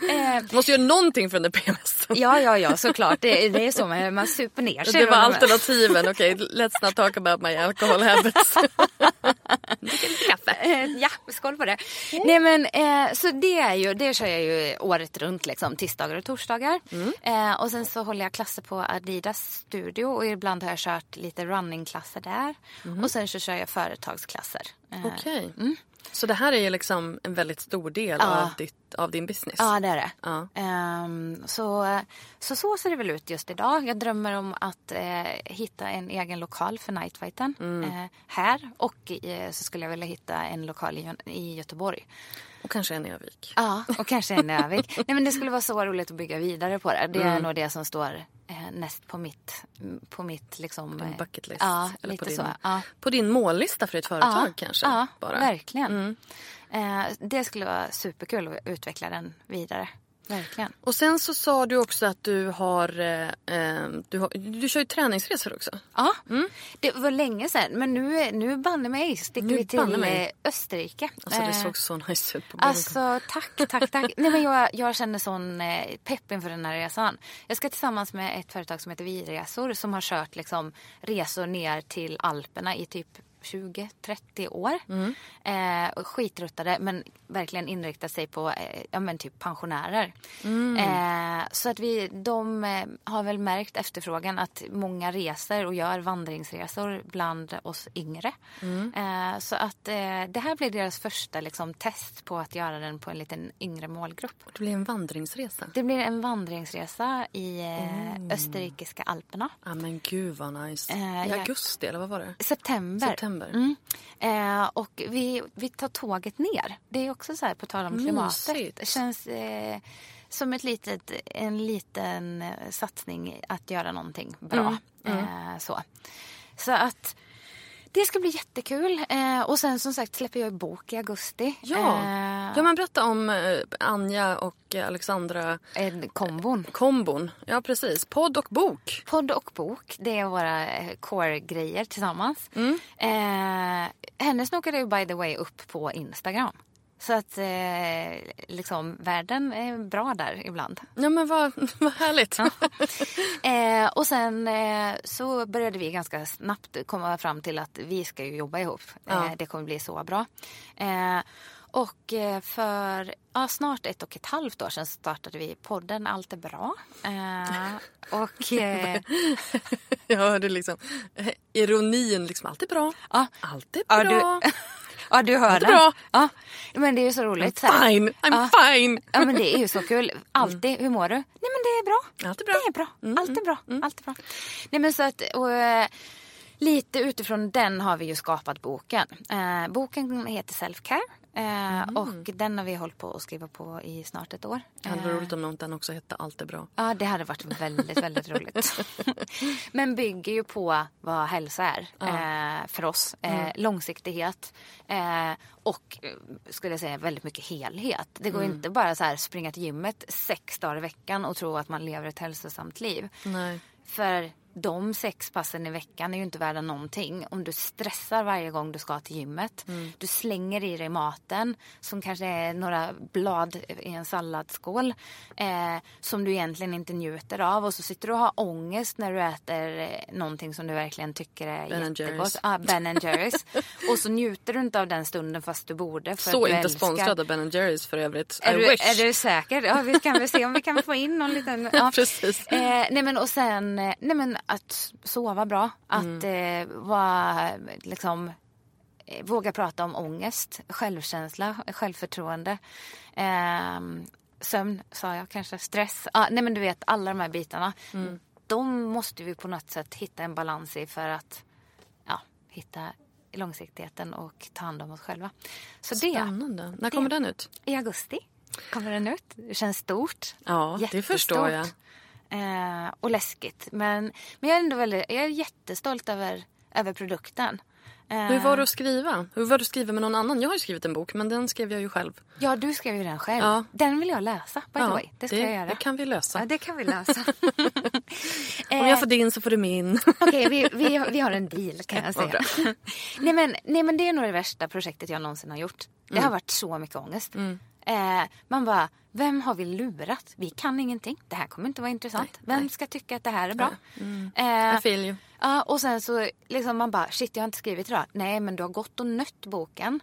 Eh, måste göra någonting för den där PMSen. ja, ja, ja, såklart. Det, det är så man, man super ner sig. Det var alternativen. Okej, let's not talk about my alcohol habits. Dricka lite kaffe. Eh, Ja, skål på det. Nej men eh, så det är ju, det kör jag ju året runt liksom, tisdagar och torsdagar. Eh, och sen så håller jag klasser på Adidas studio och ibland har jag kört lite runningklasser där. Och sen så kör jag företagsklasser. Eh, Okej. Så det här är liksom en väldigt stor del Ja. av, ditt, av din business. Ja, det är det. Ja. Ehm, så, så så ser det väl ut just idag. Jag drömmer om att eh, hitta en egen lokal för nightfighten eh, här. Och eh, så skulle jag vilja hitta en lokal i, i Göteborg. Och kanske en Övik. Ja, och kanske en Övik. Nej, men det skulle vara så roligt att bygga vidare på det. Det är nog det som står eh, näst på mitt, på mitt liksom... Din eh, bucket list. Ja, eller på din, så. Ja. på din mållista för ett företag ja, kanske? Ja, bara. verkligen. Eh, det skulle vara superkul att utveckla den vidare. Verkligen. Och sen så sa du också att du har, eh, eh, du, har du kör ju träningsresor också. Ja, det var länge sedan. Men nu, nu banne mig sticker Nu vi till mig. Österrike. Alltså det Eh, såg så nice ut på bilden. Alltså tack, tack, tack. Nej, men jag, jag känner sån eh, pepp inför den här resan. Jag ska tillsammans med ett företag som heter Viresor som har kört liksom, resor ner till Alperna i typ 20-30 år. Eh, och skitruttade men verkligen inriktat sig på eh, ja, men typ pensionärer. Eh, så att vi, de eh, har väl märkt efterfrågan att många reser och gör vandringsresor bland oss yngre. Eh, så att eh, det här blir deras första liksom, test på att göra den på en liten yngre målgrupp. Det blir en vandringsresa. Det blir en vandringsresa i eh, österrikiska alperna. Ja men gud vad nice. Eh, I augusti eller vad var det? September. September. Mm. Eh, och vi, vi tar tåget ner. Det är också så här på tal om klimatet. Mysigt. Det känns eh, som ett litet, en liten eh, satsning att göra någonting bra. Mm. Eh, så. så att det ska bli jättekul. Eh, och sen som sagt släpper jag en bok i augusti. Ja. Eh, ja men berätta om eh, Anja och eh, Alexandra en kombon. kombon. Ja precis. Podd och bok. Podd och bok, det är våra eh, core-grejer tillsammans. Mm. Eh, henne snokade ju by the way upp på Instagram. Så att eh, liksom världen är bra där ibland. Ja men vad, vad härligt. Eh, och sen eh, så började vi ganska snabbt komma fram till att vi ska ju jobba ihop. Ja. Eh, det kommer bli så bra. Eh, och eh, för ja, snart ett och ett halvt år sedan startade vi podden Allt är bra. Och Jag hörde liksom ironin liksom. Allt är bra. ja, Allt är Ja, bra. du- Ja, du hör den. bra. Ja, men det är ju så roligt. här. Fine, I'm Ja. fine. Ja, men det är ju så kul. Alltid. Hur mår du? Nej, men det är bra. Allt är bra. Det är bra. Allt är bra. Allt är bra. Nej, men så att... Och, eh, Lite utifrån den har vi ju skapat boken. Eh, boken heter Self-Care. Eh, Och den har vi hållit på att skriva på i snart ett år. Det hade varit Eh, roligt om den också hette Allt är bra. Ja, det hade varit väldigt, väldigt roligt. Men bygger ju på vad hälsa är eh, för oss. Eh, Långsiktighet och skulle jag säga väldigt mycket helhet. Det går inte bara så här springa till gymmet sex dagar i veckan och tro att man lever ett hälsosamt liv. Nej. För de sex passen i veckan är ju inte värda någonting om du stressar varje gång du ska till gymmet. Du slänger i dig maten som kanske är några blad i en salladsskål eh, som du egentligen inte njuter av och så sitter du och har ångest när du äter eh, någonting som du verkligen tycker är Ben and jättegott. Ah, ben and Jerry's. och så njuter du inte av den stunden fast du borde. För Så att inte älskar- sponsrad av Ben Jerrys för övrigt. är I du, wish. är du säker? Ja, vi kan väl se om vi kan få in någon liten... Ja. Precis. Eh, nej men och sen eh, nej men att sova bra. Att Mm. eh, vara liksom eh, våga prata om ångest, självkänsla, självförtroende. Eh, sömn sa jag kanske, stress. Ah, nej men du vet alla de här bitarna. Mm. De måste vi på något sätt hitta en balans i för att ja, hitta långsiktigheten och ta hand om oss själva. Så det, Spännande. När kommer Det- den ut? i augusti kommer den ut. Det känns stort. Ja, det förstår jag. Eh, och läskigt. Men, men jag är ändå väldigt, jag är jättestolt över, över produkten. Eh, Hur var det att skriva? Hur var det att skriva med någon annan? Jag har ju skrivit en bok men den skrev jag ju själv. Ja, du skrev ju den själv. Ja. Den vill jag läsa, by the way. Det ska det, jag göra. det kan vi lösa. Ja, det kan vi läsa. Om jag får din så får du min. Okej, vi, vi, vi har en deal kan jag säga. nej, men, nej men det är nog det värsta projektet jag någonsin har gjort. Det Mm. har varit så mycket ångest. Eh, man bara, Vem har vi lurat? Vi kan ingenting. Det här kommer inte vara intressant. Vem ska tycka att det här är bra? Eh, I feel you. Ja, och sen så liksom man bara, shit jag har inte skrivit idag. Nej, men du har gått och nött boken.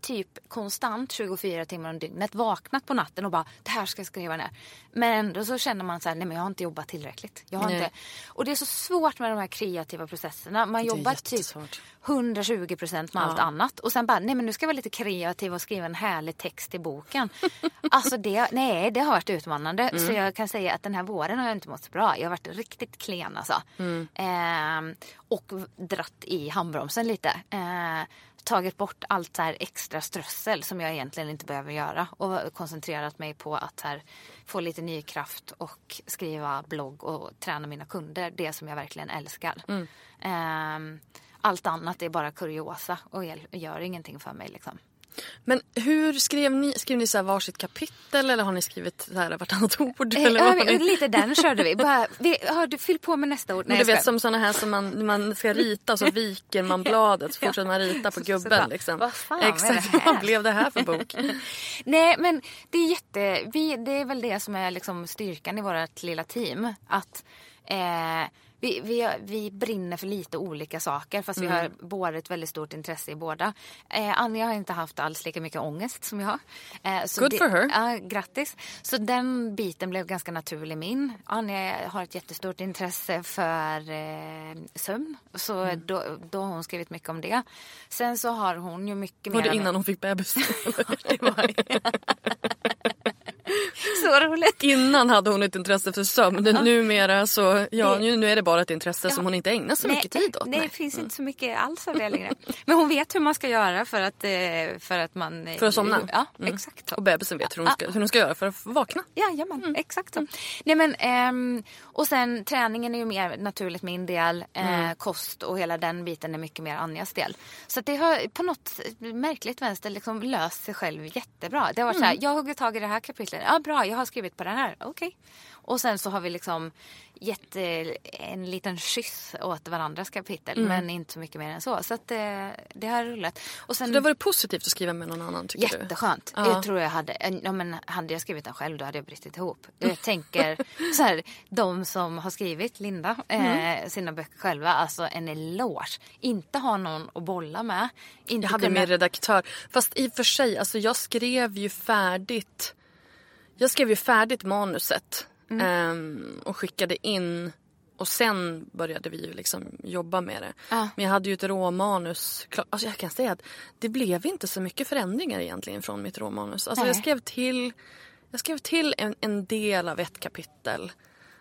Typ konstant 24 timmar om dygnet. Vaknat på natten och bara, det här ska jag skriva ner. Men ändå så känner man så här, nej men jag har inte jobbat tillräckligt. Jag har Nej. inte... Och det är så svårt med de här kreativa processerna. Man jobbar typ jättesvårt. 120 procent med allt annat. Och sen bara, nej men nu ska jag vara lite kreativ och skriva en härlig text i boken. alltså det, nej det har varit utmanande. Mm. Så jag kan säga att den här våren har jag inte mått så bra. Jag har varit riktigt klen alltså. Mm. Ehm, och dratt i handbromsen lite. Ehm, tagit bort allt så extra strössel som jag egentligen inte behöver göra. Och koncentrerat mig på att här, få lite ny kraft och skriva blogg och träna mina kunder. Det som jag verkligen älskar. Mm. Ehm, allt annat är bara kuriosa och gör- gör ingenting för mig. Liksom. Men hur skrev ni? Skrev ni så här varsitt kapitel eller har ni skrivit så här vartannat ord? Eh, Eller vad ni? Lite den körde vi. Bara, vi du, fyll på med nästa ord. Nej, du vet som såna här som man, man ska rita så viker man bladet så fortsätter man rita på gubben. Liksom. vad fan Exakt, vad blev det här för bok? Nej men det är jätte, vi, det är väl det som är liksom styrkan i vårt lilla team. Att eh, vi, vi, vi brinner för lite olika saker fast vi Mm. har båda ett väldigt stort intresse i båda. Eh, Anja har inte haft alls lika mycket ångest som jag har. Eh, så Good det, for her. Ja, grattis. Så den biten blev ganska naturlig min. Anja har ett jättestort intresse för eh, sömn. Så Mm. då, då har hon skrivit mycket om det. Sen så har hon ju mycket Var mer... det innan hon fick bebis? det var så roligt. Innan hade hon ett intresse för sömn. Men Numera så, ja nu nu är det bara ett intresse som hon inte ägnar så mycket tid åt. Nej, det finns inte så mycket alls av det längre. Men hon vet hur man ska göra för att, eh, för att man... eh, För att somna? Ja, Mm. exakt så. Och bebisen vet hur hon ska, hur hon ska göra för att vakna. Jajamän, Mm. exakt så. Nej, men, ehm, och sen träningen är ju mer naturligt min del. Eh, Mm. Kost och hela den biten är mycket mer Anjas del. Så det har på något märkligt vänster liksom löst sig själv jättebra. Det har varit så här, Mm. jag hugger tag i det här kapitlet. Ja bra, jag har skrivit på det här. Okej. Och sen så har vi liksom gett eh, en liten kyss åt varandras kapitel. Mm. Men inte så mycket mer än så. Så att eh, det har rullat. Och sen, Så det har varit positivt att skriva med någon annan tycker du? Jätteskönt. Ja. Jag tror jag hade, en- ja, men hade jag skrivit den själv då hade jag brutit ihop. Jag tänker så här, de som har skrivit, Linda, Mm. eh, sina böcker själva, alltså en eloge. Inte ha någon att bolla med. Inte Jag hade kunna- min redaktör. Fast i och för sig, alltså jag skrev ju färdigt. Jag skrev ju färdigt manuset. Mm. ehm, och skickade in. Och sen började vi ju liksom jobba med det. Ja. Men jag hade ju ett råmanus. Alltså jag kan säga att det blev inte så mycket förändringar egentligen från mitt råmanus. Alltså jag skrev till, jag skrev till en, en del av ett kapitel.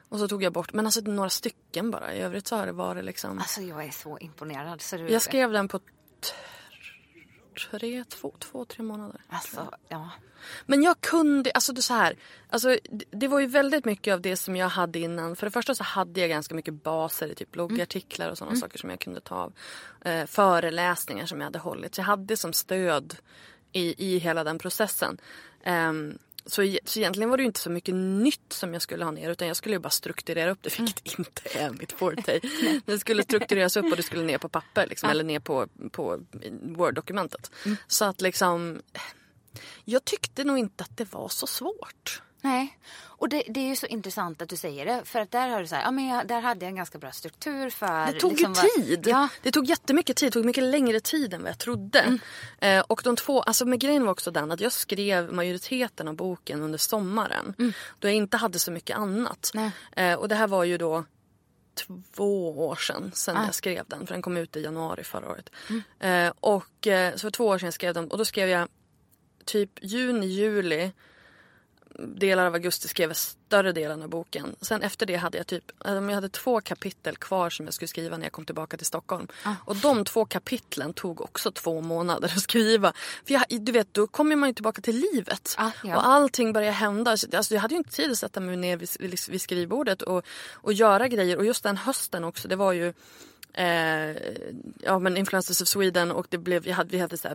Och så tog jag bort, men alltså några stycken bara. I övrigt så har det varit liksom. Alltså jag är så imponerad. Så du, Jag skrev den på tre, två, två, tre månader. Alltså, ja. Men jag kunde, alltså det så här, alltså det- var ju väldigt mycket av det som jag hade innan. För det första så hade jag ganska mycket baser i typ bloggartiklar och sådana saker som jag kunde ta av. Eh, föreläsningar som jag hade hållit. Så jag hade som stöd i, i hela den processen. Ehm, så, e- så egentligen var det ju inte så mycket nytt som jag skulle ha ner utan jag skulle ju bara strukturera upp det vilket inte är mitt forte. Det skulle struktureras upp och det skulle ner på papper liksom, eller ner på, på Word-dokumentet. Så att liksom jag tyckte nog inte att det var så svårt. Nej, och det, det är ju så intressant att du säger det. För att där har du så här, ja men jag, där hade jag en ganska bra struktur för... Det tog liksom ju tid. Ja, Det tog jättemycket tid. Det tog mycket längre tid än vad jag trodde. Mm. Eh, och de två, alltså med grejen var också den att jag skrev majoriteten av boken under sommaren. Då jag inte hade så mycket annat. Mm. Eh, och det här var ju då två år sedan, sedan Ah. jag skrev den. För den kom ut i januari förra året. Mm. Eh, och eh, så för två år sedan skrev jag den. Och då skrev jag typ juni, juli delar av augusti skrev jag större delen av boken. Sen efter det hade jag typ, eh, jag hade två kapitel kvar som jag skulle skriva när jag kom tillbaka till Stockholm. Och de två kapitlen tog också två månader att skriva. För jag, du vet, då kommer man ju tillbaka till livet. Ah, ja. Och allting börjar hända. Alltså, jag hade ju inte tid att sätta mig ner vid, vid, vid skrivbordet och, och göra grejer. Och just den hösten också, det var ju Eh, ja men Influencers of Sweden och det blev, vi hade, vi hade så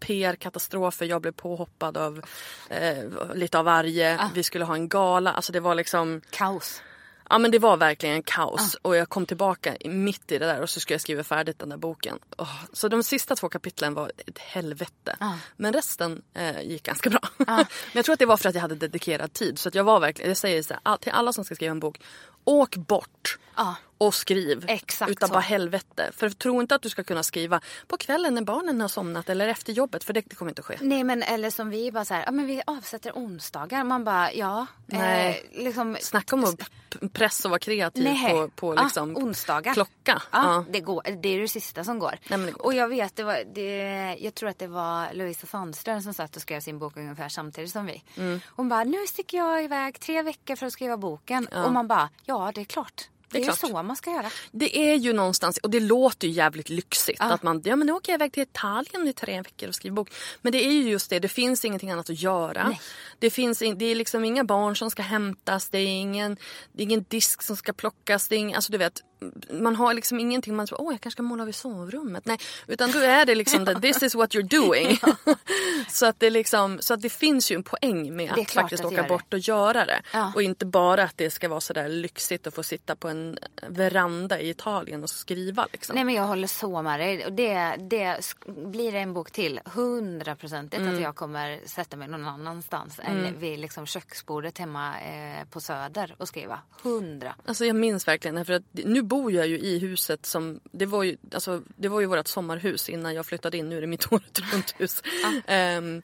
PR-katastrofer. Jag blev påhoppad av eh, lite av varje. Vi skulle ha en gala. Alltså det var liksom kaos. Ja, men det var verkligen kaos och jag kom tillbaka mitt i det där och så skulle jag skriva färdigt den där boken. Åh, så de sista två kapitlen var ett helvete. Men resten eh, gick ganska bra. men jag tror att det var för att jag hade dedikerad tid. Så att jag var verkligen, jag säger så här, till alla som ska skriva en bok. Åk bort Ja. Och skriv. Exakt utan så. bara helvete. För tro inte att du ska kunna skriva på kvällen när barnen har somnat eller efter jobbet. För det, det kommer inte att ske. Nej men eller som vi bara så här, ja men vi avsätter onsdagar. Man bara ja. Nej. Eh, liksom, Snacka om att pressa och vara kreativ Nej. på, på liksom onsdagar. klocka. Ja, Det, går, det är det sista som går. Nej, går och jag vet, det var, det, jag tror att det var Louisa Sandström som satt och skrev sin bok ungefär samtidigt som vi. Mm. Hon bara, nu sticker jag iväg tre veckor för att skriva boken. Och man bara, ja det är klart. Det är, klart. ju så man ska göra. Det är ju någonstans, och det låter ju jävligt lyxigt. Att man, ja men nu åker jag iväg till Italien i tre veckor och skriver bok. Men det är ju just det, det finns ingenting annat att göra. Det, finns in, det är liksom inga barn som ska hämtas, det är ingen, det är ingen disk som ska plockas. Det är ing, alltså du vet, man har liksom ingenting, man tror åh jag kanske ska måla vid sovrummet. Nej, utan då är det liksom det, this is what you're doing. så, att det liksom, så att det finns ju en poäng med att faktiskt att åka det. bort och göra det. Ja. Och inte bara att det ska vara sådär lyxigt att få sitta på en veranda i Italien och skriva. Liksom. Nej men jag håller så med dig. Det, det, blir det en bok till, hundraprocentigt Mm. att jag kommer sätta mig någon annanstans än vid liksom köksbordet hemma eh, på Söder och skriva. Hundra. Alltså jag minns verkligen, för att nu bor jag ju i huset som, det var ju, alltså, det var ju vårt sommarhus innan jag flyttade in, nu är det mitt året runt hus. Ehm,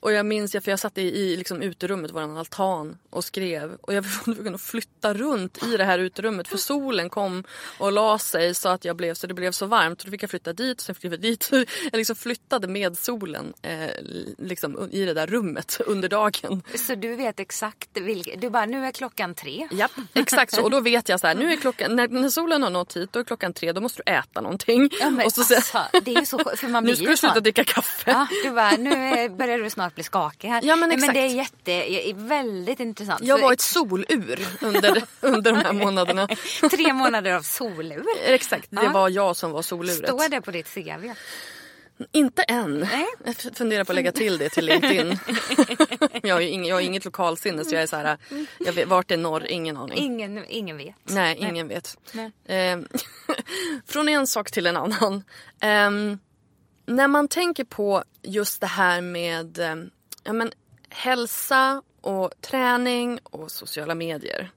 och jag minns, för jag satt i, i liksom uterummet, vår altan och skrev. Och jag var tvungen att flytta runt i det här uterummet för solen kom och la sig så att jag blev, så det blev så varmt. Och då fick jag flytta dit sen flyttade jag dit. Jag liksom flyttade med solen eh, liksom, i det där rummet under dagen. Så du vet exakt vilket, du bara nu är klockan tre. Japp, exakt så. Och då vet jag så här, nu är klockan, när, när solen har nått hit då är klockan tre, då måste du äta någonting. Ja, men och så alltså, det är ju så för man nu blir ska ju du sluta dricka kaffe. Ja, du bara, nu är- börjar du snart bli skakig här. Ja, men Nej, exakt. det är jätte, väldigt intressant. Jag var ett solur under, under de här månaderna. Tre månader av solur. Exakt, det Ja. var jag som var soluret. Står det på ditt CV? Inte än. Nej. Jag funderar på att lägga till det till LinkedIn. jag, har ing, jag har inget lokalsinne så jag är så här, jag vet, vart är norr? Ingen aning. Ingen, ingen vet. Nej, ingen vet. Nej. Ehm, från en sak till en annan. Ehm, när man tänker på just det här med ehm, ja, men, hälsa och träning och sociala medier.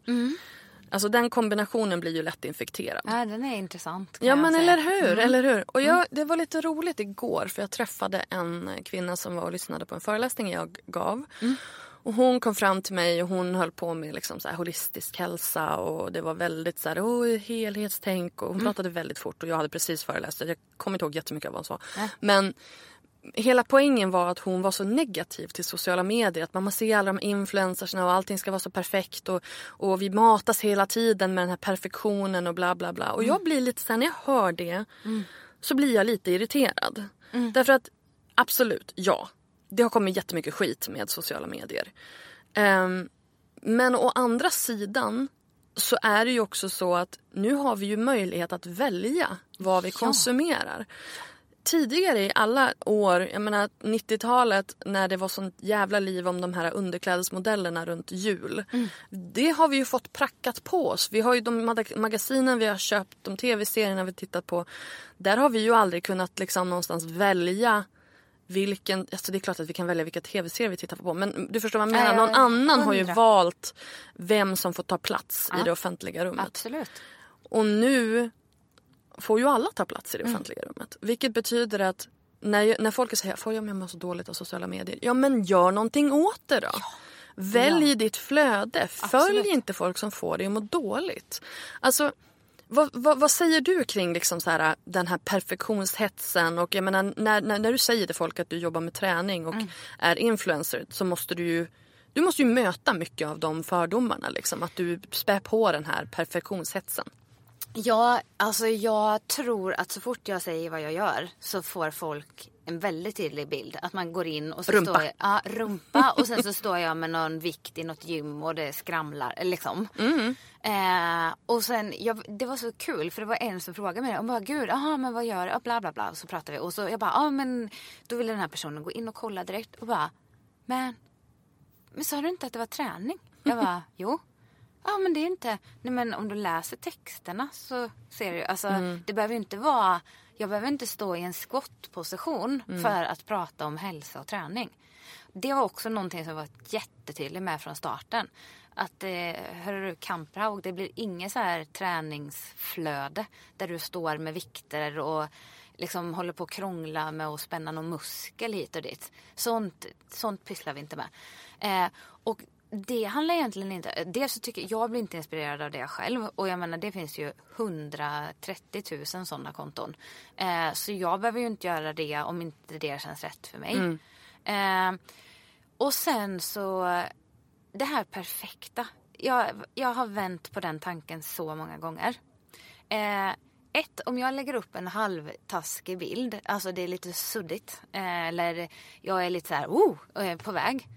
Alltså den kombinationen blir ju lätt infekterad. Ja, den är intressant. Ja men säga. eller hur, eller hur. Och jag, det var lite roligt igår för jag träffade en kvinna som var och lyssnade på en föreläsning jag gav. Och hon kom fram till mig och hon höll på med liksom så här holistisk hälsa och det var väldigt så här, oh, helhetstänk och hon pratade väldigt fort och jag hade precis föreläst. Jag kommer inte ihåg jättemycket av vad hon sa. Men hela poängen var att hon var så negativ till sociala medier. Att man måste se alla de influencersna och allting ska vara så perfekt. Och, och vi matas hela tiden med den här perfektionen och bla bla bla. Och jag blir lite så här, när jag hör det så blir jag lite irriterad. Därför att absolut, ja. Det har kommit jättemycket skit med sociala medier. Ehm, men å andra sidan så är det ju också så att nu har vi ju möjlighet att välja vad vi konsumerar. Tidigare i alla år, jag menar 90-talet när det var sånt jävla liv om de här underklädesmodellerna runt jul. Det har vi ju fått prackat på oss. Vi har ju de mag- magasinen vi har köpt, de tv-serierna vi tittat på. Där har vi ju aldrig kunnat liksom någonstans välja vilken, alltså det är klart att vi kan välja vilka tv-serier vi tittar på men du förstår vad jag menar. Ja, ja, Någon annan har ju valt vem som får ta plats i Ja. det offentliga rummet. Absolut. Och nu får ju alla ta plats i det Mm. offentliga rummet. Vilket betyder att när, när folk säger får jag mår så dåligt av sociala medier. Ja men gör någonting åt det då. Välj ditt flöde. Följ Absolut. inte folk som får dig att må dåligt. Alltså vad, vad, vad säger du kring liksom så här, den här perfektionshetsen? Och jag menar, när, när, när du säger till folk att du jobbar med träning och är influencer så måste du ju du måste ju möta mycket av de fördomarna. Liksom, att du spär på den här perfektionshetsen. Ja, alltså jag tror att så fort jag säger vad jag gör så får folk en väldigt tydlig bild. Att man går in och så Rumpa. står jag, ja, rumpa och sen så står jag med någon vikt i något gym och det skramlar liksom. Eh, och sen, jag, det var så kul för det var en som frågade mig och bara gud, aha men vad gör du? Bla bla bla. Och så pratade vi och så jag bara, ja men då ville den här personen gå in och kolla direkt och bara, men, men sa du inte att det var träning? Jag bara, jo. Ja men det är inte, nej men om du läser texterna så ser du alltså Mm. det behöver inte vara, jag behöver inte stå i en squat-position Mm. för att prata om hälsa och träning. Det var också någonting som jag var jättetydlig med från starten. Att eh, hörru du Kampraug, det blir inget så här träningsflöde där du står med vikter och liksom håller på att krångla med att spänna någon muskel hit och dit. Sånt, sånt pysslar vi inte med. Eh, och det handlar egentligen inte... Dels så tycker jag blir inte inspirerad av det själv. Och jag menar det finns ju 130 000 sådana konton. Eh, så jag behöver ju inte göra det om inte det känns rätt för mig. Eh, och sen så, det här perfekta. Jag, jag har vänt på den tanken så många gånger. Eh, ett, om jag lägger upp en halvtaskig bild, alltså det är lite suddigt. Eh, eller jag är lite så här, oh, eh, på väg.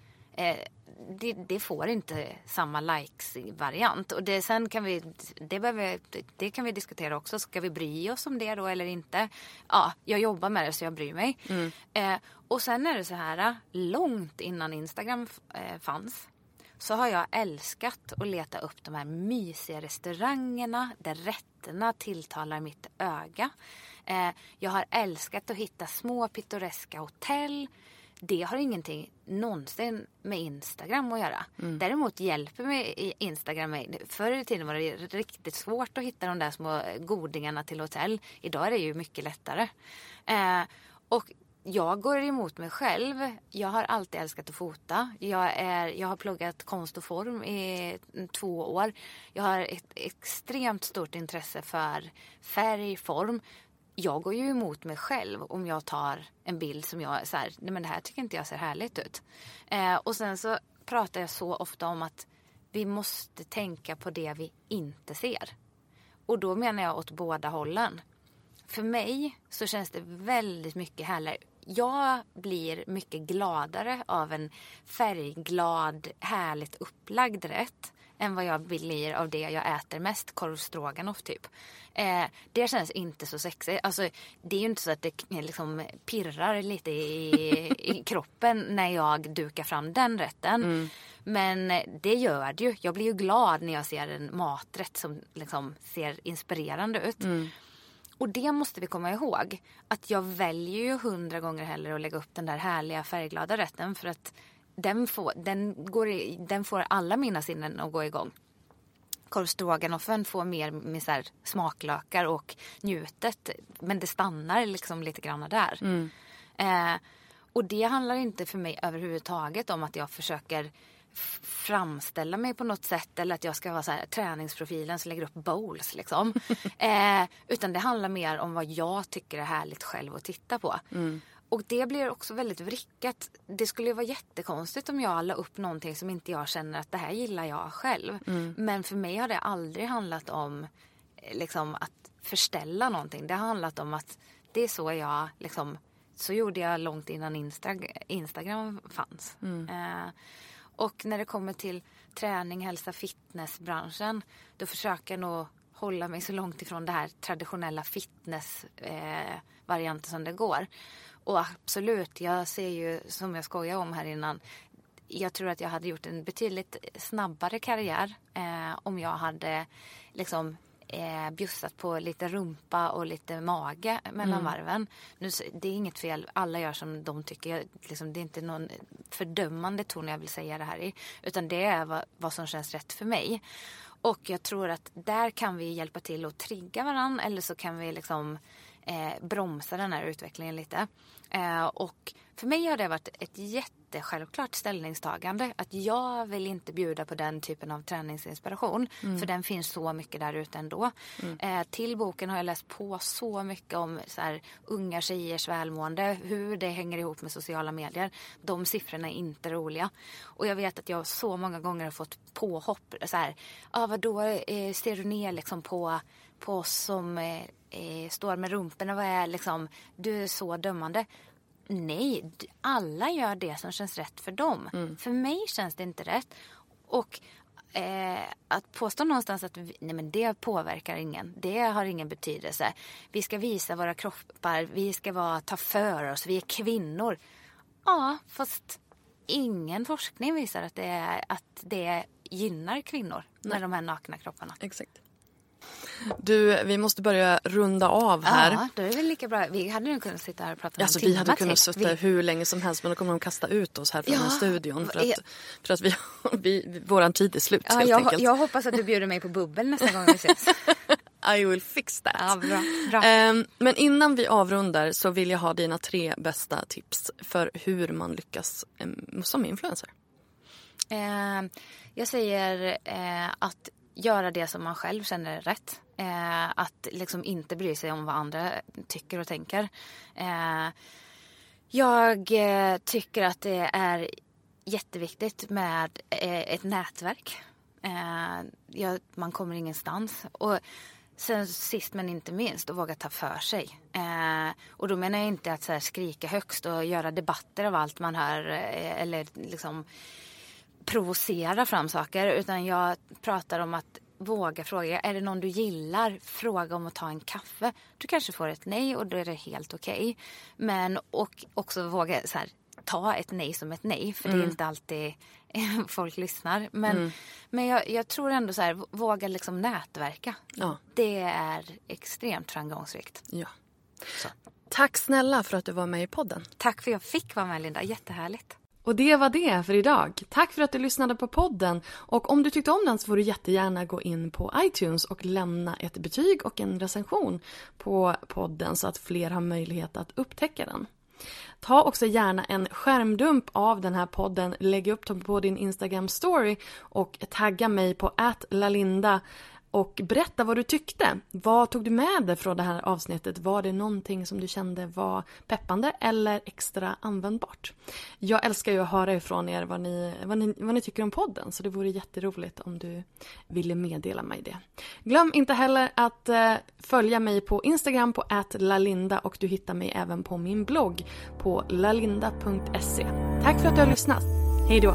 Det, det får inte samma likes-variant. Och det, sen kan vi, det, behöver, det kan vi diskutera också. Ska vi bry oss om det då eller inte? Ja, jag jobbar med det så jag bryr mig. Eh, och sen är det så här, långt innan Instagram eh, fanns så har jag älskat att leta upp de här mysiga restaurangerna där rätterna tilltalar mitt öga. Eh, jag har älskat att hitta små pittoreska hotell. Det har ingenting någonsin med Instagram att göra. Däremot hjälper mig Instagram mig. Förr i tiden var det riktigt svårt att hitta de där små godingarna till hotell. Idag är det ju mycket lättare. Eh, och jag går emot mig själv. Jag har alltid älskat att fota. Jag, är, jag har pluggat konst och form i två år. Jag har ett extremt stort intresse för färg, form. Jag går ju emot mig själv om jag tar en bild som jag så här, nej men det här tycker inte jag ser härligt ut. Eh, och sen så pratar jag så ofta om att vi måste tänka på det vi inte ser. Och då menar jag åt båda hållen. För mig så känns det väldigt mycket härligare. Jag blir mycket gladare av en färgglad, härligt upplagd rätt än vad jag blir av det jag äter mest, korv stroganoff typ. Eh, det känns inte så sexigt. Alltså, det är ju inte så att det liksom pirrar lite i, i kroppen när jag dukar fram den rätten. Men det gör det ju. Jag blir ju glad när jag ser en maträtt som liksom ser inspirerande ut. Och det måste vi komma ihåg. Att jag väljer ju hundra gånger hellre att lägga upp den där härliga färgglada rätten för att den får, den går i, den får alla mina sinnen att gå igång. Korv stroganoffen får mer med så här smaklökar och njutet. Men det stannar liksom lite grann där. Eh, och det handlar inte för mig överhuvudtaget om att jag försöker framställa mig på något sätt eller att jag ska vara så här, träningsprofilen som lägger upp bowls liksom. eh, utan det handlar mer om vad jag tycker är härligt själv att titta på. Och det blir också väldigt vrickat. Det skulle ju vara jättekonstigt om jag la upp någonting som inte jag känner att det här gillar jag själv. Men för mig har det aldrig handlat om eh, liksom, att förställa någonting. Det har handlat om att det är så jag liksom så gjorde jag långt innan Insta- Instagram fanns. Eh, och när det kommer till träning, hälsa, fitnessbranschen då försöker jag nog hålla mig så långt ifrån det här traditionella fitnessvarianten eh, som det går. Och absolut, jag ser ju som jag skojade om här innan jag tror att jag hade gjort en betydligt snabbare karriär eh, om jag hade liksom eh, bjussat på lite rumpa och lite mage mellan varven. Nu, det är inget fel, alla gör som de tycker. Jag, liksom, det är inte någon fördömande ton jag vill säga det här i. Utan det är vad, vad som känns rätt för mig. Och jag tror att där kan vi hjälpa till att trigga varann eller så kan vi liksom eh, bromsa den här utvecklingen lite. Eh, och för mig har det varit ett jättesjälvklart ställningstagande att jag vill inte bjuda på den typen av träningsinspiration för den finns så mycket där ute ändå. Eh, till boken har jag läst på så mycket om så här, unga tjejers välmående, hur det hänger ihop med sociala medier. De siffrorna är inte roliga. Och jag vet att jag så många gånger har fått påhopp. Så här, ah, vadå, eh, ser du ner liksom på, på oss som eh, står med rumporna? Vad är liksom, du är så dömande. Nej, alla gör det som känns rätt för dem. För mig känns det inte rätt. Och eh, att påstå någonstans att vi, nej men det påverkar ingen. Det har ingen betydelse. Vi ska visa våra kroppar. Vi ska vara, ta för oss. Vi är kvinnor. Ja, fast ingen forskning visar att det, är, att det gynnar kvinnor med de här nakna kropparna. Exakt. Du, vi måste börja runda av här. Ja, då är väl lika bra. Vi hade nog kunnat sitta här och prata Alltså, någon vi hade kunnat sitta Vi- hur länge som helst men då kommer de kasta ut oss här från Ja, studion för att, för att vi, vi, våran tid är slut Ja, helt jag, enkelt. jag hoppas att du bjuder mig på bubbel nästa gång vi ses. I will fix that. Ja, bra. bra. Ehm, men innan vi avrundar så vill jag ha dina tre bästa tips för hur man lyckas em, som influencer. Eh, jag säger eh, att göra det som man själv känner är rätt. Eh, att liksom inte bry sig om vad andra tycker och tänker. Eh, jag eh, tycker att det är jätteviktigt med eh, ett nätverk. Eh, ja, man kommer ingenstans. Och sen sist men inte minst att våga ta för sig. Eh, och då menar jag inte att så här, skrika högst och göra debatter av allt man hör eh, eller liksom provocera fram saker utan jag pratar om att våga fråga. Är det någon du gillar? Fråga om att ta en kaffe. Du kanske får ett nej och då är det helt okej. Men och också våga så här, ta ett nej som ett nej för det är inte alltid folk lyssnar. Men, men jag, jag tror ändå så här, våga liksom nätverka. Ja. Det är extremt framgångsrikt. Ja. Tack snälla för att du var med i podden. Tack för att jag fick vara med Linda, jättehärligt. Och det var det för idag. Tack för att du lyssnade på podden. Och om du tyckte om den så får du jättegärna gå in på iTunes och lämna ett betyg och en recension på podden så att fler har möjlighet att upptäcka den. Ta också gärna en skärmdump av den här podden, lägg upp den på din Instagram story och tagga mig på @lalinda och berätta vad du tyckte. Vad tog du med dig från det här avsnittet? Var det någonting som du kände var peppande eller extra användbart? Jag älskar ju att höra ifrån er vad ni, vad ni, vad ni tycker om podden så det vore jätteroligt om du ville meddela mig det. Glöm inte heller att eh, följa mig på Instagram på @lalinda och du hittar mig även på min blogg på lalinda.se. Tack för att du har lyssnat. Hej då!